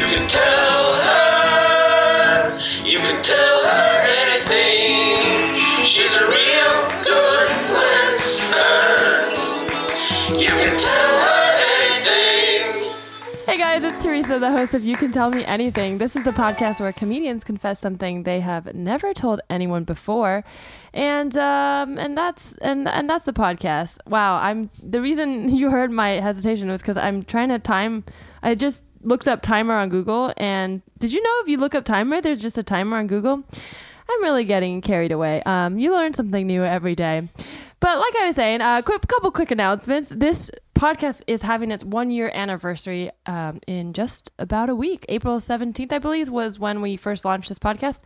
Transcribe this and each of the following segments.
You can tell her, you can tell her anything. She's a real good listener. You can tell her anything. Hey guys, it's Teresa, the host of You Can Tell Me Anything. This is the podcast where comedians confess something they have never told anyone before, and um, and that's and and that's the podcast. Wow, I'm the reason you heard my hesitation was because I'm trying to time. I just looked up timer on Google, and did you know if you look up timer, there's just a timer on Google. I'm really getting carried away. Um, you learn something new every day. But like I was saying, a uh, quick couple quick announcements. This podcast is having its one year anniversary um, in just about a week. April 17th, I believe, was when we first launched this podcast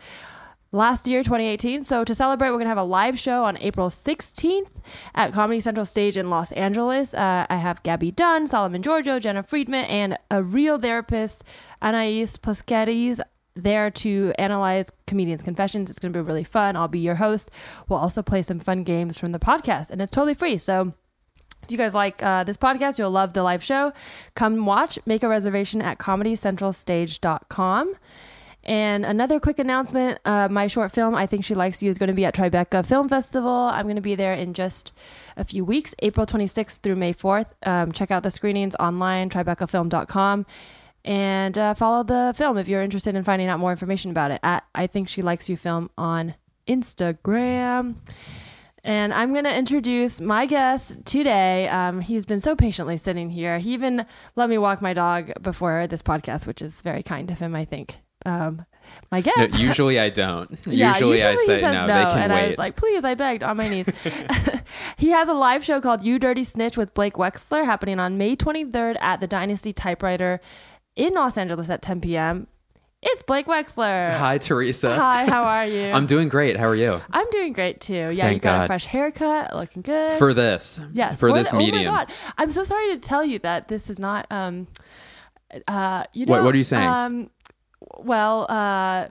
last year, 2018. So to celebrate, we're going to have a live show on April 16th at Comedy Central Stage in Los Angeles. Uh, I have Gabby Dunn, Solomon Giorgio, Jenna Friedman, and a real therapist, Anais Pasquettes, there to analyze comedians' confessions. It's going to be really fun. I'll be your host. We'll also play some fun games from the podcast, and it's totally free. So if you guys like uh, this podcast, you'll love the live show. Come watch. Make a reservation at comedycentralstage.com. And another quick announcement uh, my short film, I Think She Likes You, is going to be at Tribeca Film Festival. I'm going to be there in just a few weeks, April 26th through May 4th. Um, check out the screenings online, tribecafilm.com and uh, follow the film if you're interested in finding out more information about it at I Think She Likes You Film on Instagram. And I'm going to introduce my guest today. Um, he's been so patiently sitting here. He even let me walk my dog before this podcast, which is very kind of him, I think. Um, my guest. No, usually I don't. Yeah, usually, I say says no, they can and wait. I was like, please, I begged on my knees. he has a live show called You Dirty Snitch with Blake Wexler happening on May 23rd at the Dynasty Typewriter in Los Angeles at 10 p.m. It's Blake Wexler. Hi, Teresa. Hi, how are you? I'm doing great. How are you? I'm doing great too. Yeah, you Thank got a fresh haircut, looking good. For this. yes, For What- this oh medium. my God. I'm so sorry to tell you that this is not. Um, uh, you know. What- what are you saying? Um, well, uh,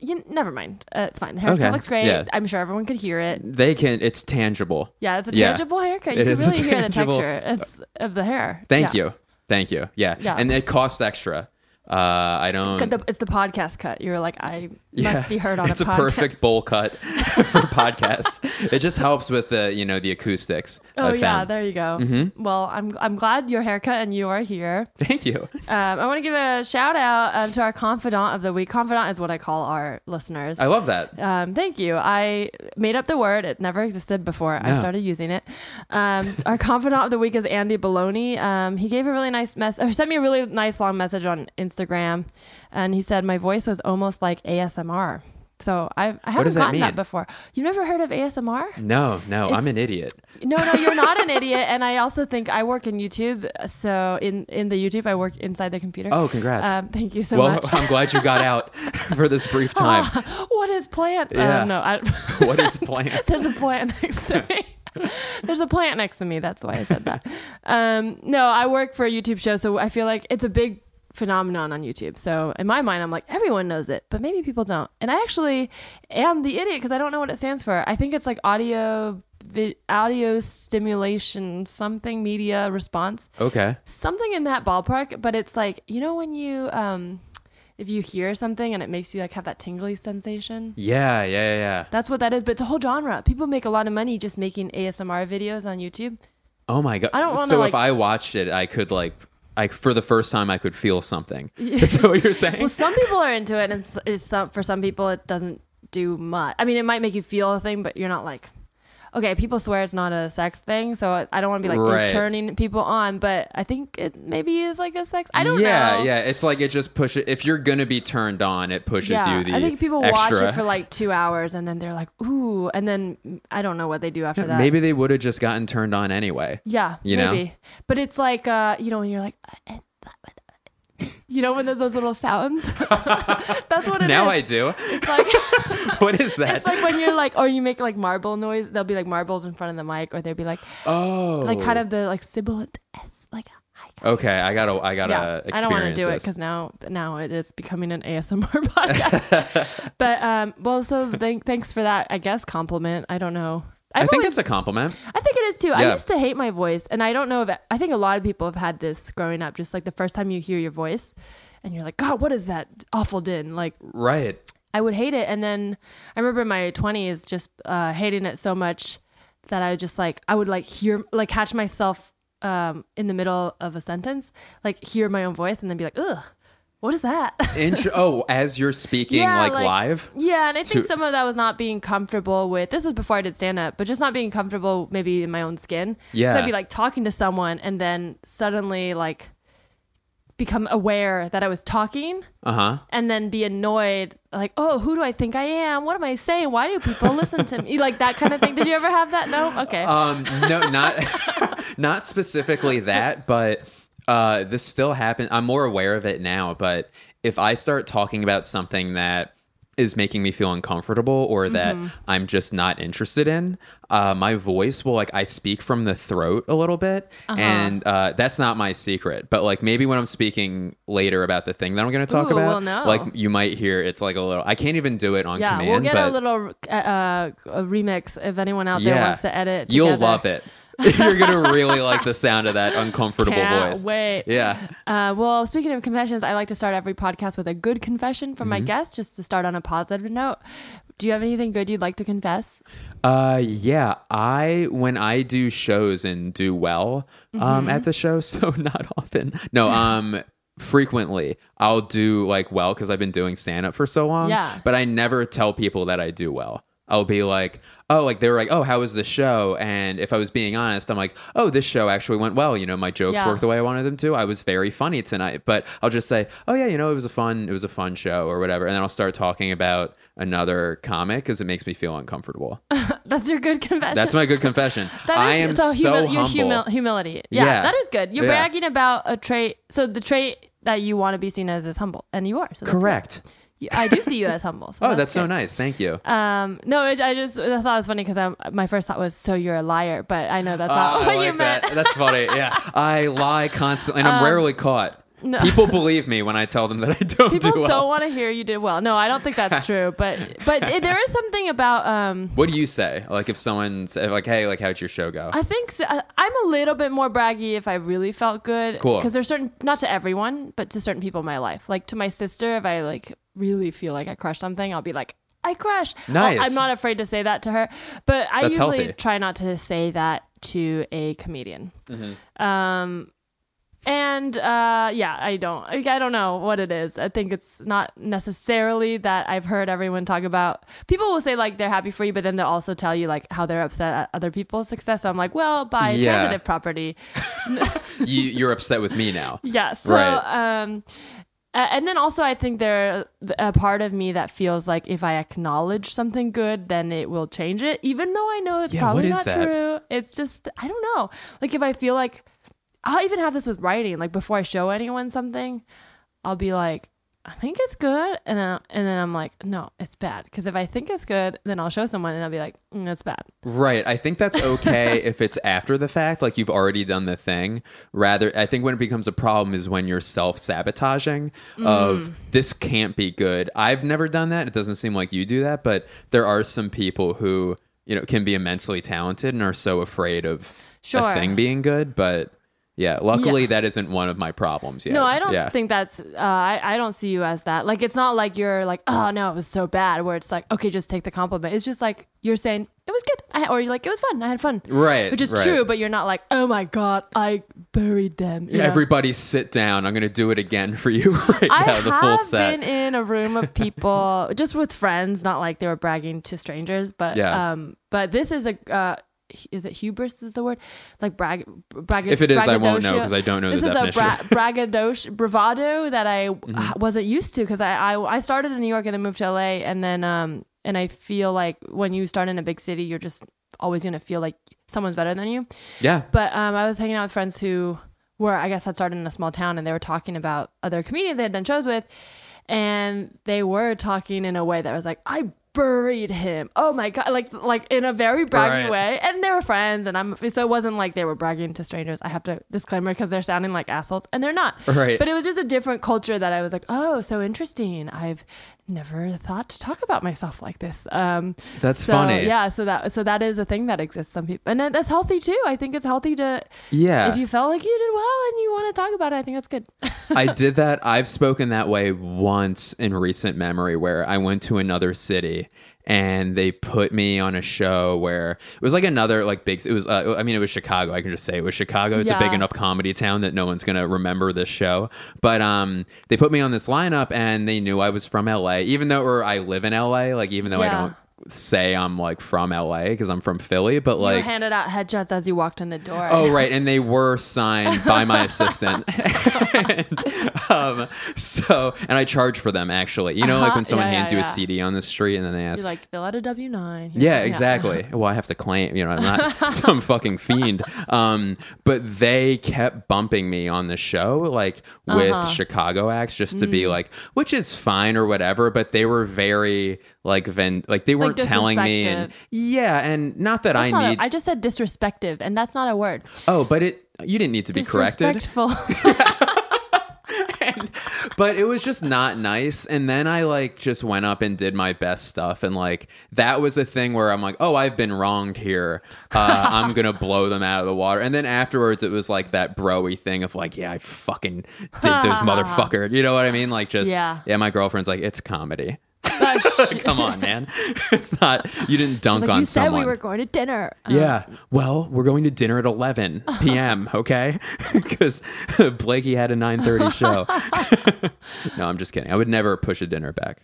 you, never mind. Uh, it's fine. The haircut Okay, looks great. yeah. I'm sure everyone could hear it. They can, it's tangible. Yeah, it's a Yeah. tangible haircut. You It can really hear the texture of the hair. Thank Yeah. you. Thank you. Yeah. Yeah. And it costs extra. Uh, I don't. The- It's the podcast cut. You were like, I yeah. must be heard on a podcast. it's a a, perfect bowl cut for podcasts. It just helps with the, you know, the acoustics. Oh yeah, there you go. Mm-hmm. Well, I'm I'm glad your haircut and you are here. Thank you. Um, I want to give a shout out um, to our confidant of the week. Confidant is what I call our listeners. I love that. Um, thank you. I made up the word. It never existed before I started using it. Um, our confidant of the week is Andy Baloney. Um, he gave a really nice mess or sent me a really nice long message on Instagram, and he said my voice was almost like ASMR. So I, I haven't does that gotten that before. You've never heard of ASMR? No, no, I'm an idiot. No, no, you're not an idiot. And I also think I work in YouTube. So in in the YouTube, I work inside the computer. Oh, congrats. Um, thank you so much. well, much. I'm glad you got out for this brief time. what is plants? Yeah. Um, no, I, don't know. what is plants? there's a plant next to me. There's a plant next to me. That's why I said that. Um, no, I work for a YouTube show, so I feel like it's a big phenomenon on YouTube. So in my mind, I'm like, everyone knows it, but maybe people don't. And I actually am the idiot because I don't know what it stands for. I think it's like audio, vi- audio stimulation, something media response, Okay. something in that ballpark. But it's like you know when you um, if you hear something and it makes you like have that tingly sensation. Yeah, yeah, yeah, yeah. That's what that is, but it's a whole genre. People make a lot of money just making ASMR videos on YouTube. Oh my god! I don't wanna, So like- if I watched it, I could like, I for the first time, I could feel something. Is that what you're saying? Well, some people are into it, and some for some people it doesn't do much. I mean, it might make you feel a thing, but you're not like, okay. People swear it's not a sex thing, so I- don't want to be like Right. it's turning people on, but I think it maybe is like a sex. I don't yeah, know. yeah. Yeah, it's like it just pushes. If you're gonna be turned on, it pushes Yeah, you. The I think people watch it for like two hours and then they're like, ooh, and then mm, I don't know what they do after that. Maybe they would have just gotten turned on anyway. Yeah, You know? But it's like uh, you know when you're like, you know when there's those little sounds. That's what it is. now I do. It's like what is that? it's like when you're like, or you make like marble noise. There'll be like marbles in front of the mic, or they'll be like, oh, like kind of the like sibilant s, like. Okay, I gotta, I gotta Yeah, experience I don't want to do it because now, now it is becoming an ASMR podcast. but um, well, so thank, thanks for that. I guess compliment. I don't know. I I've think always- it's a compliment. I think it is too. I used to hate my voice, and I don't know if I think a lot of people have had this growing up. Just like the first time you hear your voice, and you're like, God, what is that awful din? Like, Right. I would hate it. And then I remember in my 20s just uh, hating it so much that I would just like, I would like hear, like catch myself um, in the middle of a sentence, like hear my own voice and then be like, ugh, what is that? Intro- oh, as you're speaking Yeah, like, like- live. yeah. And I think To- some of that was not being comfortable with, this was before I did stand up, but just not being comfortable maybe in my own skin. Yeah. I'd be like talking to someone and then suddenly like become aware that I was talking Uh huh. and then be annoyed like oh who do i think i am what am i saying why do people listen to me like that kind of thing did you ever have that no okay Um, no, not not specifically that, but uh, this still happens. I'm more aware of it now. But if I start talking about something that is making me feel uncomfortable or that Mm-hmm. I'm just not interested in, uh, my voice will like I speak from the throat a little bit, Uh-huh. and uh, that's not my secret. But like maybe when I'm speaking later about the thing that I'm going to talk Ooh, about, we'll know. like you might hear it's like a little. I can't even do it on yeah command. we'll get but a little uh, uh, a remix if anyone out there wants to edit you'll love it. You're gonna really like the sound of that uncomfortable Can't voice. wait Yeah. uh, well speaking of confessions i like to start every podcast with a good confession from Mm-hmm. my guests just to start on a positive note do you have anything good you'd like to confess Uh, yeah. I when I do shows and do well um Mm-hmm. at the show, so not often. No, um frequently I'll do like well because I've been doing stand up for so long. Yeah. But I never tell people that I do well. I'll be like, oh, like they were like, oh, how was the show? And if I was being honest, I'm like, oh, this show actually went well. You know, my jokes Yeah. worked the way I wanted them to. I was very funny tonight. But I'll just say, oh yeah, you know, it was a fun, it was a fun show or whatever. And then I'll start talking about another comic because it makes me feel uncomfortable. that's your good confession That's my good confession. That I is- am so, humi- your humble. humil- humility. Yeah, Yeah. that is good. You're Yeah. bragging about a trait. So the trait that you want to be seen as is humble, and you are. So that's good. I do see you as humble. So Oh, that's so nice. Thank you. Um, no, it, I just I thought it was funny because my first thought was, so you're a liar, but I know that's Uh, not I what like you meant. that. That's funny. Yeah, I lie constantly, and I'm rarely caught. Um, no. People believe me when I tell them that I don't People do well. don't want to hear you did well. No, I don't think that's true. But but it- there is something about um. What do you say? Like if someone's like, "Hey, like how'd your show go?" I think so. I- I'm a little bit more braggy if I really felt good. Cool. Because there's certain, not to everyone, but to certain people in my life. Like to my sister, if I like really feel like I crushed something, I'll be like, I crushed. I'll- Nice. I'm not afraid to say that to her, but I That's usually healthy. try not to say that to a comedian. Mm-hmm. Um, and uh, yeah, I don't. I don't know what it is. I think it's not necessarily that I've heard everyone talk about. People will say like they're happy for you, but then they'll also tell you like how they're upset at other people's success. So I'm like, well, by Yeah. transitive property, you, you're upset with me now. yeah. So Right. um, and then also I think there a part of me that feels like if I acknowledge something good, then it will change it, even though I know it's Yeah, probably not that? true. It's just I don't know. Like if I feel like I'll even have this with writing. Like before I show anyone something, I'll be like, I think it's good, and then and then I'm like, no, it's bad. Because if I think it's good, then I'll show someone, and I'll be like, mm, it's bad. Right. I think that's okay if it's after the fact, like you've already done the thing. Rather, I think when it becomes a problem is when you're self sabotaging of Mm. this can't be good. I've never done that. It doesn't seem like you do that, but there are some people who, you know, can be immensely talented and are so afraid of Sure. a thing being good. But yeah, luckily Yeah. that isn't one of my problems yet. No, I don't Yeah. think that's. Uh, I I don't see you as that. Like it's not like you're like, oh no, it was so bad. Where it's like, okay, just take the compliment. It's just like you're saying it was good, I, or you're like it was fun. I had fun. Right, Which is right. true, but you're not like, oh my god, I buried them. know? Everybody sit down. I'm going to do it again for you right I now, the full have set. been in a room of people, just with friends, not like they were bragging to strangers, but Yeah. um, but this is a. Uh, is it hubris is the word like brag brag If it is, I won't know because I don't know this the is definition. a bra- braggadocio bravado that i Mm-hmm. wasn't used to because I, I i started in new york and then moved to la and then um and i feel like when you start in a big city you're just always gonna feel like someone's better than you yeah. but um, I was hanging out with friends who were, I guess, had started in a small town, and they were talking about other comedians they had done shows with, and they were talking in a way that was like, I buried him. Oh my god, like like in a very braggy Right. way. And they were friends, and I'm so it wasn't like they were bragging to strangers. I have to disclaimer because they're sounding like assholes, and they're not. Right. But it was just a different culture that I was like, oh, so interesting. I've never thought to talk about myself like this. Um, That's so, funny. Yeah, so that so that is a thing that exists. Some people, and that's healthy too. I think it's healthy to Yeah. if you felt like you did well and you want to talk about it. I think that's good. I did that. I've spoken that way once in recent memory where I went to another city and they put me on a show where it was like another like big it was uh, I mean it was Chicago. I can just say it was Chicago. It's a big enough comedy town that no one's going to remember this show. But um they put me on this lineup and they knew I was from LA even though or I live in LA like even though I don't say I'm like from LA because I'm from Philly but you like handed out headshots as you walked in the door. Oh right, and they were signed by my assistant. and, um, so, and I charge for them actually. You know, like Uh-huh. when someone Yeah, yeah, hands you a. CD on the street, and then they ask, You like fill out a W nine. "Yeah, exactly." Well, I have to claim. You know, I'm not some fucking fiend. Um, but they kept bumping me on the show, like with Uh-huh. Chicago acts, just to Mm. be like, which is fine or whatever. But they were very like, ven- like they weren't telling me, and yeah, and not that That's I not need. a, I just said disrespective, and that's not a word. oh, but it. You didn't need to be corrected. Disrespectful. but it was just not nice and then i like just went up and did my best stuff and like that was a thing where i'm like oh i've been wronged here uh, i'm gonna blow them out of the water and then afterwards it was like that broy thing of like yeah i fucking did this motherfucker you know what i mean like just Yeah. yeah my girlfriend's like it's comedy come on man it's not you didn't dunk like on you said we were going to dinner. Uh, yeah. Well, we're going to dinner at 11 p.m., okay? Because Blakey had a 9.30 show. no, I'm just kidding. I would never push a dinner back.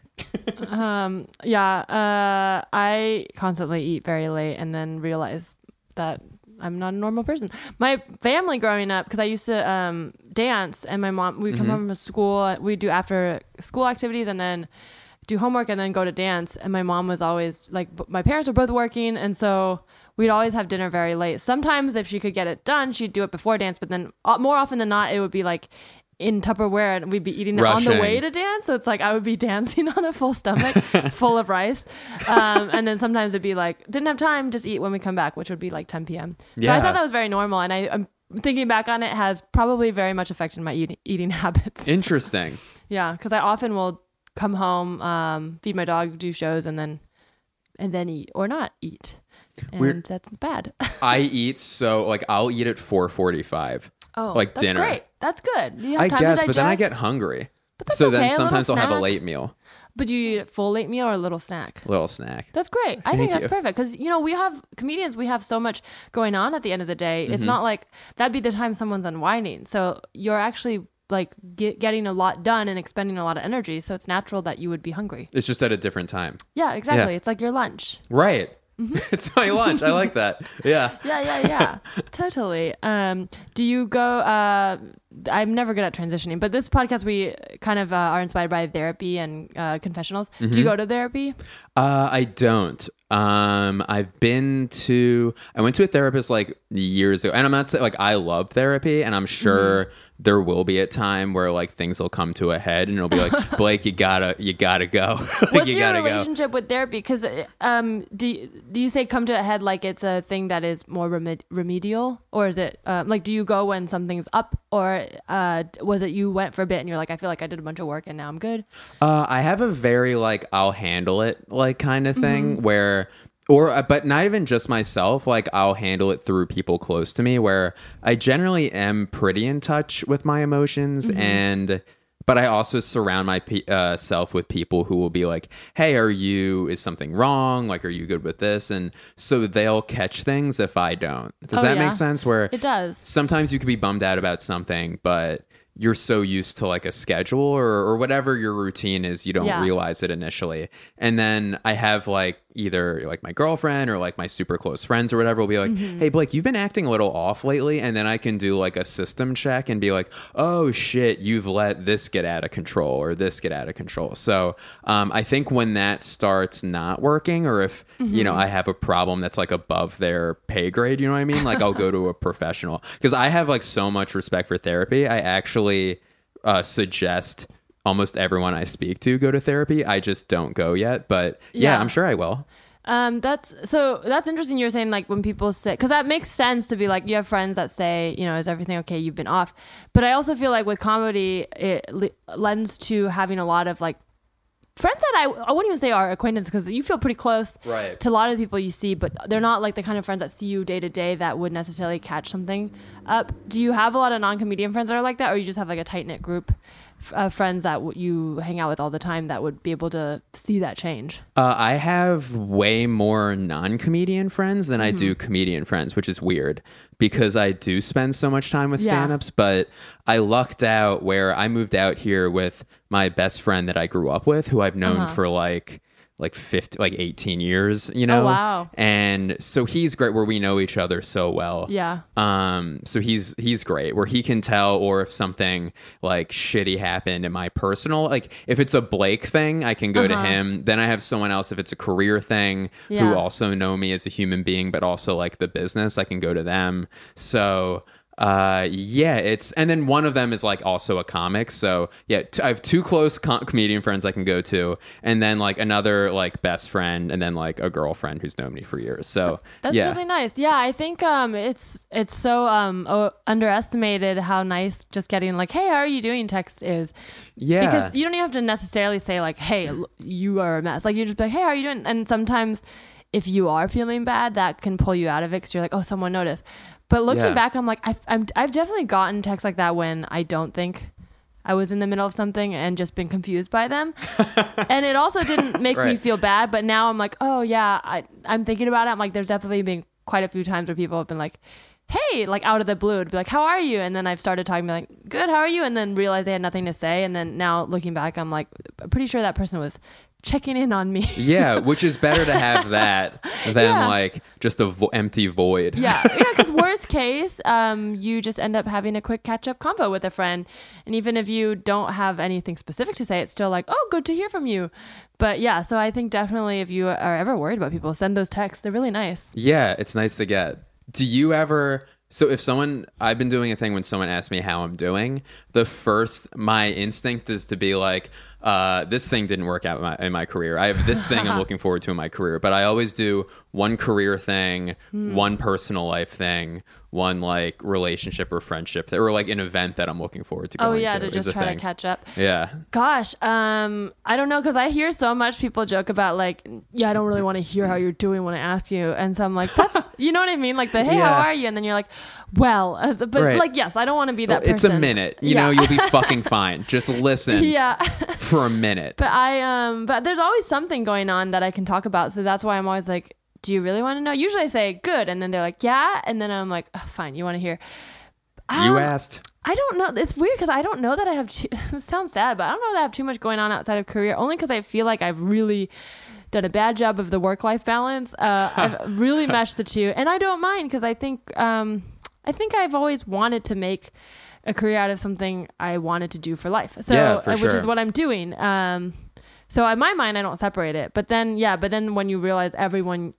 yeah. Uh, I constantly eat very late, and then realize that I'm not a normal person. My family growing up, because I used to um, dance, and my mom, we Mm-hmm. come home from school, we do after school activities, and then do homework, and then go to dance. And my mom was always like, b- my parents were both working, and so we'd always have dinner very late. Sometimes, if she could get it done, she'd do it before dance, but then uh, more often than not, it would be like. In Tupperware, and we'd be eating it on the way to dance. So it's like I would be dancing on a full stomach, full of rice. Um, and then sometimes it'd be like, didn't have time, just eat when we come back, which would be like 10 p.m. So I thought that was very normal. And I, I'm thinking back on it has probably very much affected my eating, eating habits. Interesting. yeah. Because I often will come home, um, feed my dog, do shows, and then and then eat or not eat. And Weird. that's bad. I eat so, like, I'll eat at 4.45. oh, Like that's dinner. great. That's good. You have I time guess, to but then I get hungry. that's So okay, then sometimes I'll have a late meal, But do you eat a full late meal or a little snack? little snack. That's great. I Thank think that's you. perfect because you know we have comedians. We have so much going on at the end of the day. Mm-hmm. It's not like that'd be the time someone's unwinding. So you're actually like get, getting a lot done and expending a lot of energy. So it's natural that you would be hungry. It's just at a different time. Yeah, exactly. Yeah. It's like your lunch. Right. Mm-hmm. it's my lunch. I like that. Yeah. Yeah, yeah, yeah. totally. Um, do you go? Uh, I'm never good at transitioning, but this podcast we kind of uh, are inspired by therapy and uh, confessionals. Do Mm-hmm. you go to therapy? Uh, I don't. Um, I've been to. I went to a therapist like years ago, and I'm not saying like I love therapy, and I'm sure there will be a time where like things will come to a head, and it'll be like Blake, you gotta, you gotta go. Like, What's you your gotta go. relationship with therapy? Because um, do you, do you say come to a head like it's a thing that is more remed- remedial, or is it um, like do you go when something's up, or uh, was it you went for a bit and you're like I feel like I did a bunch of work and now I'm good? Uh, I have a very like I'll handle it like kind of thing Mm-hmm. where or uh, but not even just myself like I'll handle it through people close to me where I generally am pretty in touch with my emotions Mm-hmm. and but I also surround myself uh, self with people who will be like, "Hey, are you is something wrong? Like, are you good with this?" And so they'll catch things if I don't. Does Oh, that yeah. make sense? Where It does. sometimes you could be bummed out about something, but you're so used to like a schedule or, or whatever your routine is, you don't Yeah. realize it initially. And then I have like either like my girlfriend or like my super close friends or whatever will be like, Mm-hmm. hey, Blake, you've been acting a little off lately. And then I can do like a system check and be like, oh shit, you've let this get out of control or this get out of control. So um, I think when that starts not working or if, you Mm-hmm. know, I have a problem that's like above their pay grade, you know what I mean? Like I'll go to a professional because I have like so much respect for therapy. I actually uh, suggest almost everyone I speak to go to therapy. I just don't go yet, but yeah, Yeah. I'm sure I will. Um, that's so that's interesting. You're saying like when people say because that makes sense to be like you have friends that say you know is everything okay? You've been off, but I also feel like with comedy it le- lends to having a lot of like friends that I, I wouldn't even say are acquaintances because you feel pretty close Right. to a lot of the people you see, but they're not like the kind of friends that see you day to day that would necessarily catch something up. Do you have a lot of non comedian friends that are like that, or you just have like a tight knit group of friends that w- you hang out with all the time that would be able to see that change? Uh, I have way more non-comedian friends than I Mm-hmm. do comedian friends, which is weird because I do spend so much time with Yeah. stand-ups. But I lucked out where I moved out here with my best friend that I grew up with, who I've known Uh-huh. for like like 50 like 18 years you know Oh, wow. and so he's great where we know each other so well Yeah. um, so he's he's great where he can tell, or if something like shitty happened in my personal, like if it's a Blake thing, I can go to him. Then I have someone else if it's a career thing Yeah. who also know me as a human being, but also like the business, I can go to them. So uh yeah it's and then one of them is like also a comic so yeah t- i have two close com- comedian friends i can go to and then like another like best friend and then like a girlfriend who's known me for years so That's yeah really nice. Yeah, I think um, it's it's so um, o- underestimated how nice just getting like, "Hey, how are you doing?" text is. yeah Because you don't even have to necessarily say like, "Hey, l- you are a mess." Like you just be like, "Hey, how are you doing?" And sometimes, if you are feeling bad, that can pull you out of it because you're like, "Oh, someone noticed." But looking Yeah. back, I'm like, I've, I'm, I've definitely gotten texts like that when I don't think I was in the middle of something and just been confused by them. and it also didn't make me feel bad, but now I'm like, oh yeah, I, I'm thinking about it. I'm like, there's definitely been quite a few times where people have been like, hey, like out of the blue, it'd be like, how are you? And then I've started talking, be like, good, how are you? And then realize they had nothing to say. And then now looking back, I'm like, I'm pretty sure that person was checking in on me. Yeah, which is better to have that than Yeah. like just a vo- empty void. yeah, yeah. Because worst case, um, you just end up having a quick catch up convo with a friend, and even if you don't have anything specific to say, it's still like, oh, good to hear from you. But yeah, so I think definitely if you are ever worried about people, send those texts. They're really nice. Yeah, it's nice to get. Do you ever? So if someone, I've been doing a thing when someone asks me how I'm doing. The first, my instinct is to be like, uh, "This thing didn't work out in my, in my career. I have this thing I'm looking forward to in my career." But I always do one career thing, Hmm. one personal life thing, one like relationship or friendship, or like an event that I'm looking forward to. Oh yeah, to, to just try thing. to catch up. Yeah. Gosh, um, I don't know because I hear so much people joke about like, yeah, I don't really want to hear how you're doing when I ask you, and so I'm like, that's, you know what I mean? Like the, hey, how are you? And then you're like, well, but Right. like, yes, I don't want to be that. Well, it's a minute. You Yeah. know, you'll be fucking fine. Just listen yeah. For a minute. But I um but there's always something going on that I can talk about. So that's why I'm always like, do you really want to know? Usually I say good and then they're like, yeah, and then I'm like, "Oh, fine, you want to hear. you Um, asked. I don't know. It's weird because I don't know that I have. Too, it sounds sad, but I don't know that I have too much going on outside of career. Only because I feel like I've really done a bad job of the work life balance. Uh, I've really meshed the two, and I don't mind because I think um, I think I've always wanted to make a career out of something I wanted to do for life. So, Yeah, for uh, which is what I'm doing. Um, so in my mind, I don't separate it. But then, yeah, but then when you realize everyone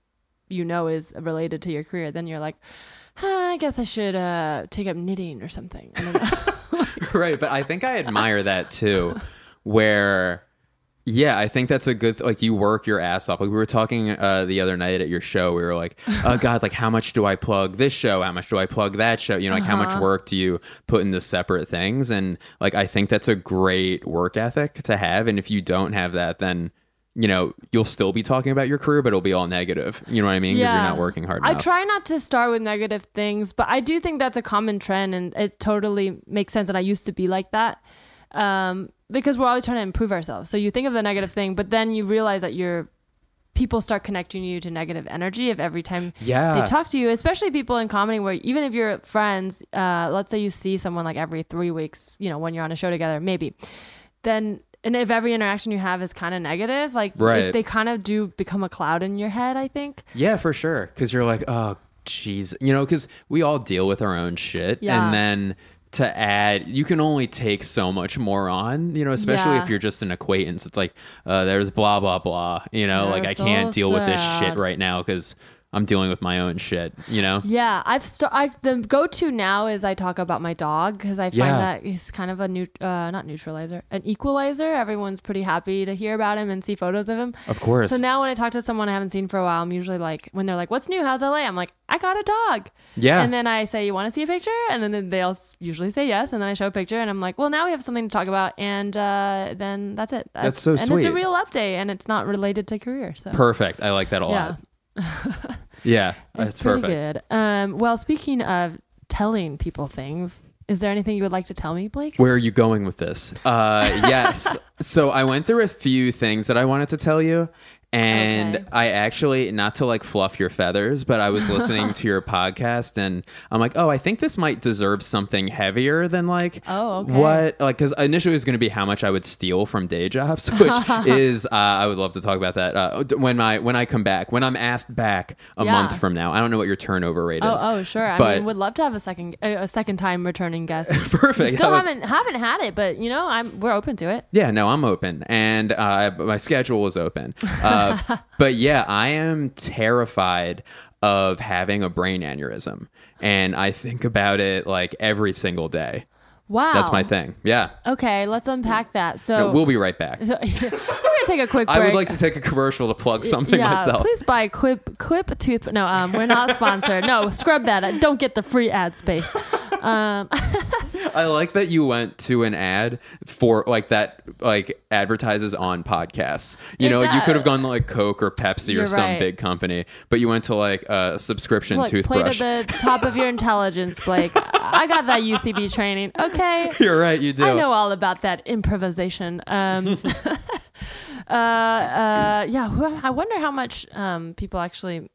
you know is related to your career, then you're like, huh, I guess I should uh, take up knitting or something. I don't know. right but i think i admire that too where yeah i think that's a good like you work your ass off. Like we were talking uh, the other night at your show we were like oh god like how much do i plug this show? How much do i plug that show? You know like how much work do you put into separate things? And like i think that's a great work ethic to have. And if you don't have that then you know you'll still be talking about your career but it'll be all negative. You know what i mean? Because you're not working hard I enough. try not to start with negative things, but I do think that's a common trend, and it totally makes sense. And I used to be like that um, because we're always trying to improve ourselves. So you think of the negative thing, but then you realize that your people start connecting you to negative energy if every time Yeah. they talk to you, especially people in comedy where even if you're friends, uh, let's say you see someone like every three weeks, you know, when you're on a show together, maybe, then and if every interaction you have is kind of negative, like Right. they kind of do become a cloud in your head, I think. Yeah, for sure. Because you're like, oh, jeez, you know, because we all deal with our own shit, Yeah. and then to add, you can only take so much more on, you know, especially Yeah. if you're just an acquaintance. It's like, uh, there's blah blah blah, you know, They're like I can't deal with this shit right now because I'm dealing with my own shit. You know? Yeah, I've st- I, the go-to now is I talk about my dog because I find Yeah. that he's kind of a new, uh, not neutralizer, an equalizer. Everyone's pretty happy to hear about him and see photos of him. Of course. So now when I talk to someone I haven't seen for a while, I'm usually like, when they're like, "What's new? How's LA?" I'm like, "I got a dog." Yeah. And then I say, "You want to see a picture?" And then they'll usually say yes. And then I show a picture, and I'm like, "Well, now we have something to talk about." And uh, then that's it. That's so and it's a real update, and it's not related to career. So Perfect. I like that a yeah. lot. Yeah. It's That's pretty perfect. good. Um, well, speaking of telling people things, is there anything you would like to tell me, Blake? Where are you going with this? Uh, yes. so I went through a few things that I wanted to tell you. And Okay. I actually, not to like fluff your feathers, but I was listening to your podcast and I'm like, oh, I think this might deserve something heavier than like Oh, okay. what, like, because initially it was going to be how much I would steal from day jobs, which is, uh, I would love to talk about that uh, when I when I come back, when I'm asked back a Yeah. month from now. I don't know what your turnover rate Oh, is. oh, sure. I mean, would love to have a second a second time returning guest. Perfect. Still would- haven't haven't had it, but you know, I'm we're open to it. Yeah, no, I'm open, and uh, my schedule is open. Uh, but yeah, I am terrified of having a brain aneurysm, and I think about it like every single day. Wow, That's my thing. Yeah, Okay, let's unpack that. So No, we'll be right back. we're gonna take a quick break. I would like to take a commercial to plug something yeah, myself. please buy Quip Quip tooth. No, um, we're not sponsored. no, scrub that. Don't get the free ad space. I like that you went to an ad for like that, like advertises on podcasts. You It know, you could have gone to like Coke or Pepsi or You're some right. big company, but you went to like a subscription Look, play to the top of your intelligence, Blake. I got that UCB training. Okay. You're right, you do. I know all about that improvisation. Um, uh, uh, yeah, I wonder how much um, people actually.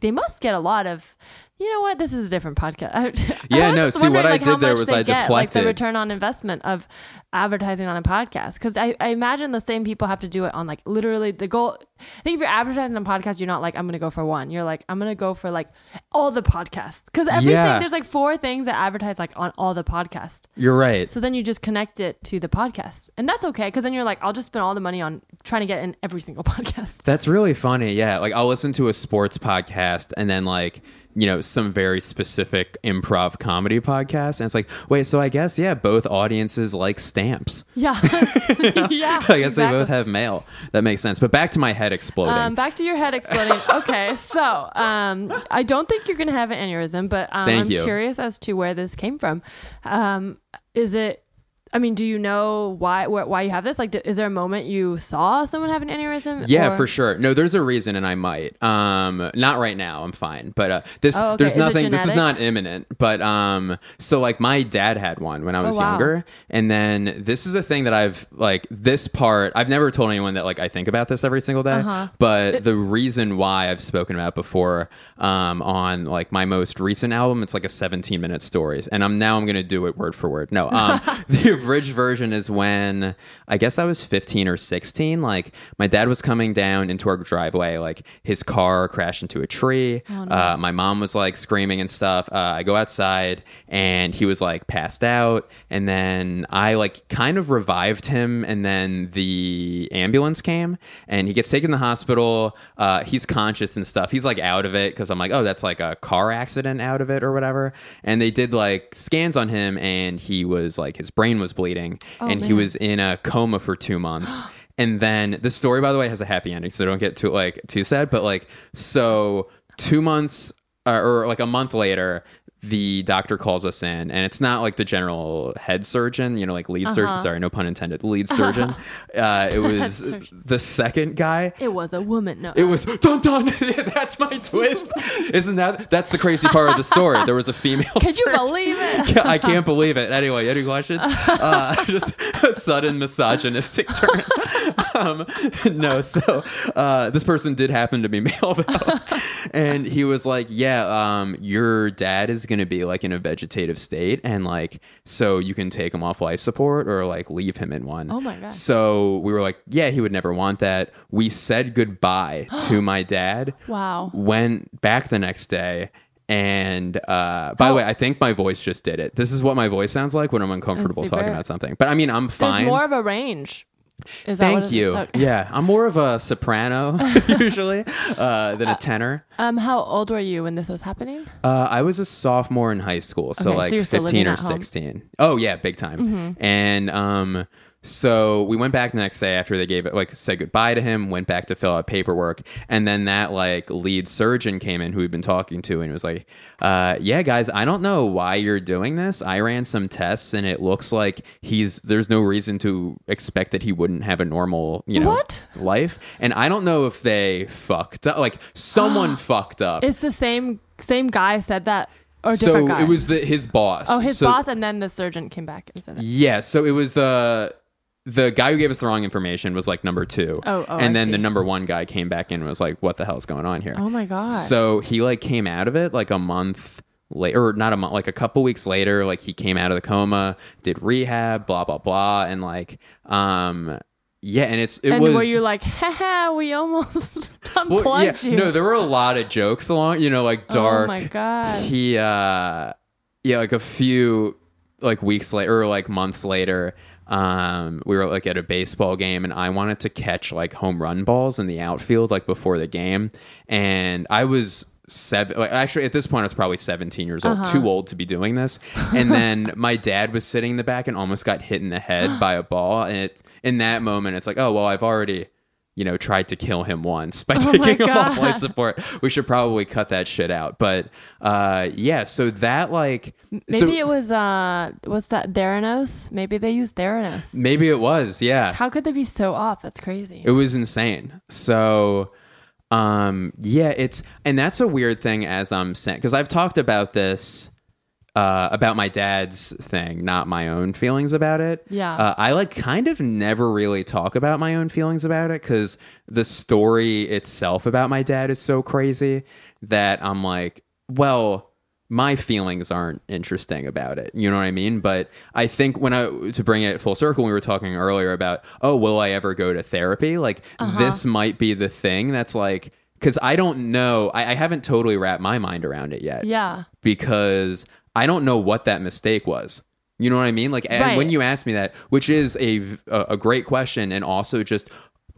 They must get a lot of. You know what? This is a different podcast. I, Yeah, I no, see, what I like, did there was I get, like the return on investment of advertising on a podcast. Because I, I imagine the same people have to do it on like literally the goal. I think if you're advertising on a podcast, you're not like I'm gonna go for one. You're like I'm gonna go for like all the podcasts. Because everything Yeah. there's like four things that advertise like on all the podcasts. You're right. So then you just connect it to the podcast. And that's okay because then you're like, I'll just spend all the money on trying to get in every single podcast. That's really funny. Yeah. Like I'll listen to a sports podcast and then like, you know, some very specific improv comedy podcast. And it's like, wait, so I guess, yeah, both audiences like stamps. Yeah. yeah. I guess exactly. they both have mail. That makes sense. But back to my head exploding. Um, back to your head exploding. okay, so um, I don't think you're going to have an aneurysm, but um, I'm you. curious as to where this came from. Um, is it? I mean, do you know why wh- why you have this? Like, d- is there a moment you saw someone have an aneurysm? yeah, or- for sure. No, there's a reason, and I might. Um, not right now. I'm fine. But uh, this, Oh, okay. there's Is nothing. This is not imminent. But um, so like my dad had one when I was Oh, wow. younger, and then this is a thing that I've like this part. I've never told anyone that like I think about this every single day. Uh-huh. But the reason why I've spoken about before um, on like my most recent album, it's like a 17 minute stories, and I'm now I'm gonna do it word for word. No, um, the abridged version is when I guess I was 15 or 16. Like my dad was coming down into our driveway, like his car crashed into a tree. uh, my mom was like screaming and stuff. Uh, I go outside and he was like passed out, and then I like kind of revived him, and then the ambulance came and he gets taken to the hospital. Uh, he's conscious and stuff. He's like out of it because I'm like, oh, that's like a car accident out of it or whatever. And they did like scans on him, and he was like his brain was bleeding, and he was in a coma for two months. And then the story, by the way, has a happy ending, so don't get too like too sad. But like, so two months uh, or like a month later, the doctor calls us in, and it's not like the general head surgeon, you know, like lead surgeon. Sorry, no pun intended. Lead surgeon. Uh, it was the second guy. It was a woman. No. It was dun dun. that's my twist. Isn't that? That's the crazy part of the story. There was a female. Could you believe it? I can't believe it. Anyway, any questions? Uh, just a sudden misogynistic turn. Um, no, so uh, this person did happen to be male, though. and he was like, "Yeah, um, your dad is going to be like in a vegetative state, and like, so you can take him off life support or like leave him in one." Oh my God. So we were like, "Yeah, he would never want that." We said goodbye to my dad Wow. went back the next day and uh, by Oh. the way i think my voice just did it this is what my voice sounds like when i'm uncomfortable talking about something but i mean i'm fine. There's more of a range. Is that Thank you. Okay. Yeah, I'm more of a soprano usually uh, than a tenor. Um, how old were you when this was happening? Uh, I was a sophomore in high school, so Okay, like you're 15 or at home. Mm-hmm. 16. Oh yeah, big time. And um, so we went back the next day after they gave it, like said goodbye to him. Went back to fill out paperwork, and then that like lead surgeon came in who we'd been talking to, and he was like, uh, "Yeah, guys, I don't know why you're doing this. I ran some tests, and it looks like he's there's no reason to expect that he wouldn't have a normal, you know, What? life. And I don't know if they fucked up, like someone fucked up. It's the same same guy said that or so guy. it was the his boss. oh his So- boss, and then the surgeon came back and said that. Yeah, so it was the the guy who gave us the wrong information was like number two. Oh, oh, and I then the number one guy came back in and was like, "What the hell's going on here?" Oh my god. So he like came out of it like a month later, or not a month, like a couple weeks later. Like he came out of the coma, did rehab, blah blah blah, and like um yeah, and it's it and was were you like, haha, we almost unplugged well, yeah, you? no, there were a lot of jokes along, you know, like dark. Oh my god. He uh yeah, like a few like weeks later or like months later, um, we were like at a baseball game and I wanted to catch like home run balls in the outfield like before the game. And I was seven like actually at this point I was probably 17 years old, Uh-huh. too old to be doing this. And then my dad was sitting in the back and almost got hit in the head by a ball. And it in that moment it's like, oh well I've already you know, tried to kill him once by Oh taking him off life support. We should probably cut that shit out. But uh yeah, so that like Maybe so it was uh what's that Theranos? Maybe they used Theranos. maybe it was, yeah. How could they be so off? That's crazy. It was insane. So um yeah, it's and that's a weird thing as I'm saying because I've talked about this uh, about my dad's thing, not my own feelings about it. Yeah. Uh, I like kind of never really talk about my own feelings about it because the story itself about my dad is so crazy that I'm like, well, my feelings aren't interesting about it. You know what I mean? But I think when I, to bring it full circle, we were talking earlier about, oh, will I ever go to therapy? Like, this might be the thing that's like, because I don't know, I, I haven't totally wrapped my mind around it yet yeah. because I don't know what that mistake was. You know what I mean? Like, and Right. when you ask me that, which is a a great question, and also just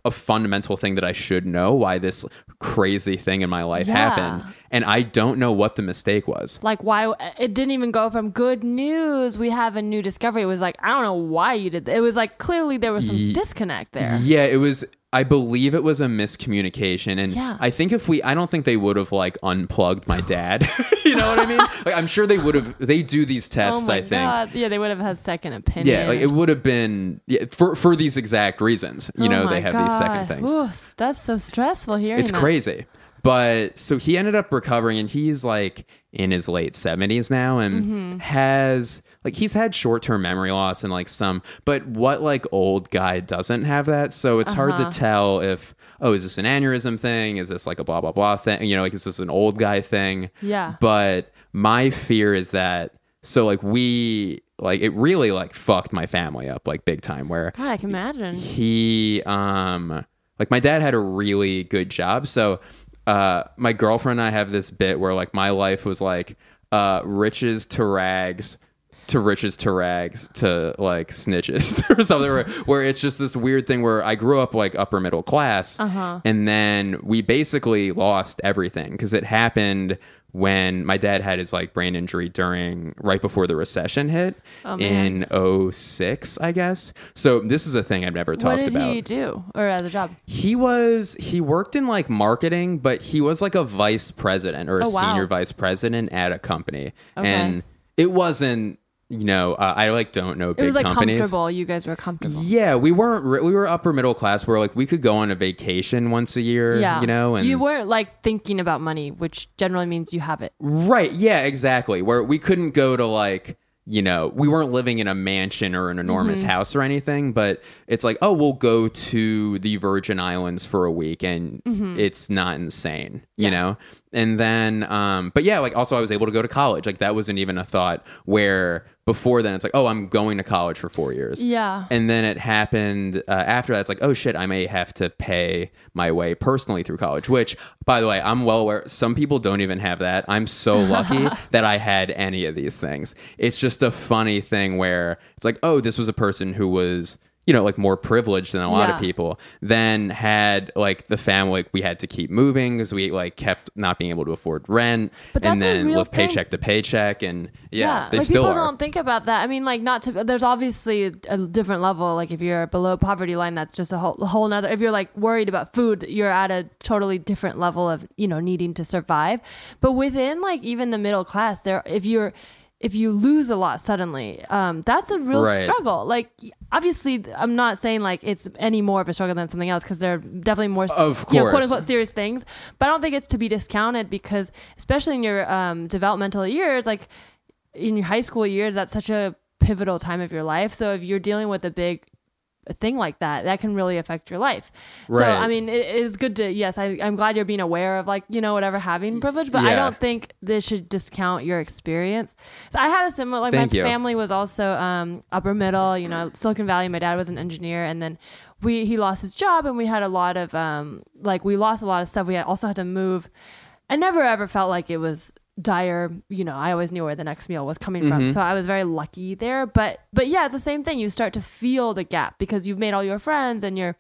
a fundamental thing that I should know why this crazy thing in my life Yeah. happened, and I don't know what the mistake was. Like why it didn't even go from good news. We have a new discovery. It was like I don't know why you did. That. It was like clearly there was some disconnect there. Yeah, it was. I believe it was a miscommunication, and Yeah. I think if we, I don't think they would have like unplugged my dad. you know what I mean? Like, I'm sure they would have. They do these Oh tests. my I think. god! Yeah, they would have had second opinion. Yeah, like it would have been yeah, for for these exact reasons. You Oh know, they have these second things. Ooh, that's so stressful hearing. it's that. crazy. But so he ended up recovering, and he's like in his late seventies now, and Mm-hmm. has like he's had short term memory loss and like some. But what like old guy doesn't have that? So it's hard Uh-huh. to tell if oh is this an aneurysm thing? Is this like a blah blah blah thing? You know, like is this an old guy thing? Yeah. But my fear is that so like we like it really like fucked my family up like big time where God, I can imagine. he um like my dad had a really good job so uh my girlfriend and i have this bit where like my life was like uh riches to rags to riches to rags to like snitches or something where, where it's just this weird thing where i grew up like upper middle class Uh-huh. and then we basically lost everything because it happened when my dad had his like brain injury during right before the recession hit Oh, in 06 i guess so this is a thing i've never talked about What did he do, or as a job? he was he worked in like marketing but he was like a vice president or a Oh, wow. senior vice president at a company Okay. and it wasn't you know uh, i like don't know big It was like companies comfortable. You guys were comfortable. yeah we weren't re- we were upper middle class where like we could go on a vacation once a year Yeah, you know and you weren't like thinking about money, which generally means you have it. Right. Yeah, exactly. Where we couldn't go to like, you know, we weren't living in a mansion or an enormous Mm-hmm. house or anything, but it's like, oh, we'll go to the Virgin Islands for a week and Mm-hmm. it's not insane, you know? And then, um, but yeah, like also I was able to go to college. Like that wasn't even a thought where before then it's like, oh, I'm going to college for four years. Yeah. And then it happened uh, after that. It's like, oh shit, I may have to pay my way personally through college. Which, by the way, I'm well aware. Some people don't even have that. I'm so lucky that I had any of these things. It's just a funny thing where it's like, oh, this was a person who was, you know, like more privileged than a lot Yeah. of people, then had like the family, we had to keep moving because we like kept not being able to afford rent But and then real live thing. paycheck to paycheck. And yeah, they like still people are. don't think about that. I mean, like not to. There's obviously a different level. Like if you're below poverty line, that's just a whole, whole nother. If you're like worried about food, you're at a totally different level of you know needing to survive. But within like even the middle class, there if you're if you lose a lot suddenly, um, that's a real Right. struggle. Like obviously, I'm not saying like it's any more of a struggle than something else because there are definitely more Of you know, quote unquote, serious things. But I don't think it's to be discounted because especially in your um, developmental years, like in your high school years, that's such a pivotal time of your life. So if you're dealing with a big thing like that, that can really affect your life. So I mean, it is good to yes, I, I'm glad you're being aware of like you know whatever having privilege, but I don't think this should discount your experience. So I had a similar like Thank my you. family was also um, upper middle, you know, Silicon Valley. My dad was an engineer, and then we he lost his job, and we had a lot of um, like we lost a lot of stuff. We had also had to move. I never ever felt like it was dire you know i always knew where the next meal was coming Mm-hmm. from so i was very lucky there. But but yeah it's the same thing. You start to feel the gap because you've made all your friends and you're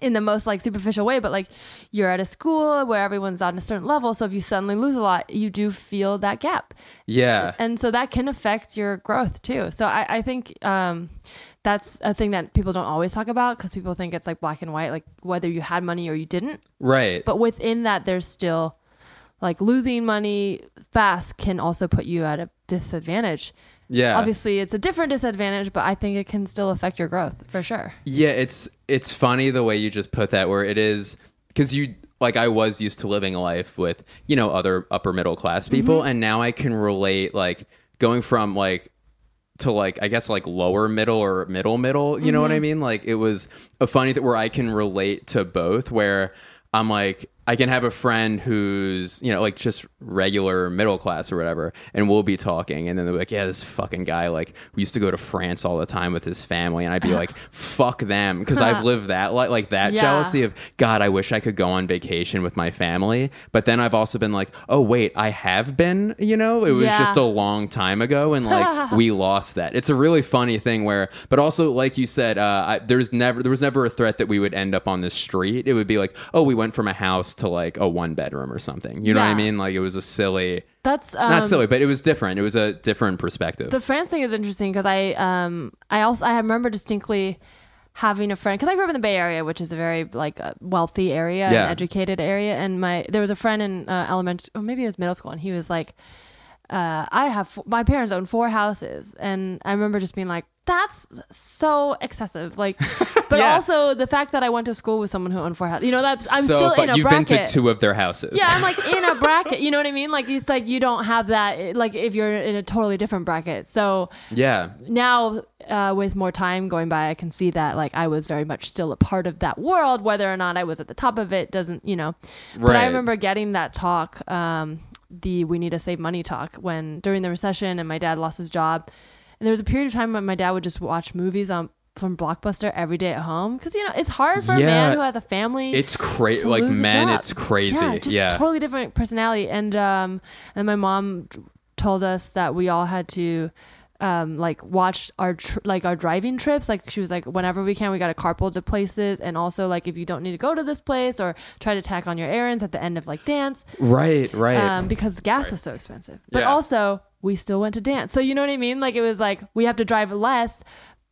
in the most like superficial way but like you're at a school where everyone's on a certain level. So if you suddenly lose a lot you do feel that gap. Yeah. and so that can affect your growth too. So i, I think um, that's a thing that people don't always talk about because people think it's like black and white like whether you had money or you didn't. Right. but within that there's still like losing money fast can also put you at a disadvantage yeah. obviously it's a different disadvantage but i think it can still affect your growth for sure Yeah, it's it's funny the way you just put that where it is because you like I was used to living a life with, you know, other upper middle class people Mm-hmm. and now I can relate like going from like to like I guess like lower middle or middle middle, you know what I Mm-hmm. mean? Like it was a funny that where I can relate to both where I'm like I can have a friend who's, you know, like just regular middle class or whatever, and we'll be talking, and then they're like, Yeah, this fucking guy, like, we used to go to France all the time with his family, and I'd be like, Fuck them, because I've lived that, like, like that Yeah. jealousy of, God, I wish I could go on vacation with my family. But then I've also been like, Oh, wait, I have been, you know, it was Yeah. just a long time ago, and like, we lost that. It's a really funny thing where, but also, like you said, uh, I, there's never, there was never a threat that we would end up on the street. It would be like, Oh, we went from a house to like a one bedroom or something. You know what I Yeah. mean? Like, it was a silly, that's um, not silly, but it was different. It was a different perspective. the France thing is interesting because I um I also I remember distinctly having a friend because I grew up in the Bay Area, which is a very like uh, wealthy area Yeah. and educated area, and my there was a friend in uh, elementary, or maybe it was middle school, and he was like, uh, "I have f- my parents own four houses," and I remember just being like. That's so excessive. Like, but Yeah. also the fact that I went to school with someone who owned four houses. You know, that's I'm so still in a bracket. You've been to two of their houses. Yeah, I'm like in a bracket. You know what I mean? Like it's like you don't have that. Like if you're in a totally different bracket. So yeah. now, uh, with more time going by, I can see that like I was very much still a part of that world. Whether or not I was at the top of it doesn't, you know. Right. But I remember getting that talk, um, the "We need to save money" talk, when during the recession and my dad lost his job, and there was a period of time when my dad would just watch movies on. From Blockbuster every day at home because you know it's hard for a man who has a family It's crazy. Like, man, it's crazy. Yeah, just yeah. totally different personality. And um, and my mom told us that we all had to um like watch our tr- like our driving trips. Like she was like, whenever we can, we got to carpool to places, and also like if you don't need to go to this place or try to tack on your errands at the end of like dance, right, right. um, because the gas was so expensive. But Yeah. also we still went to dance. So you know what I mean? Like it was like we have to drive less.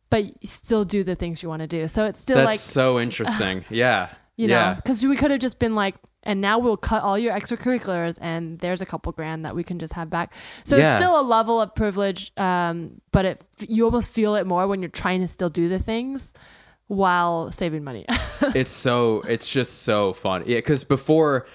But you still do the things you want to do. So it's still That's like so interesting. yeah. you know yeah. because we could have just been like and now we'll cut all your extracurriculars and there's a couple grand that we can just have back so Yeah. it's still a level of privilege um, but it you almost feel it more when you're trying to still do the things while saving money it's so it's just so fun yeah because before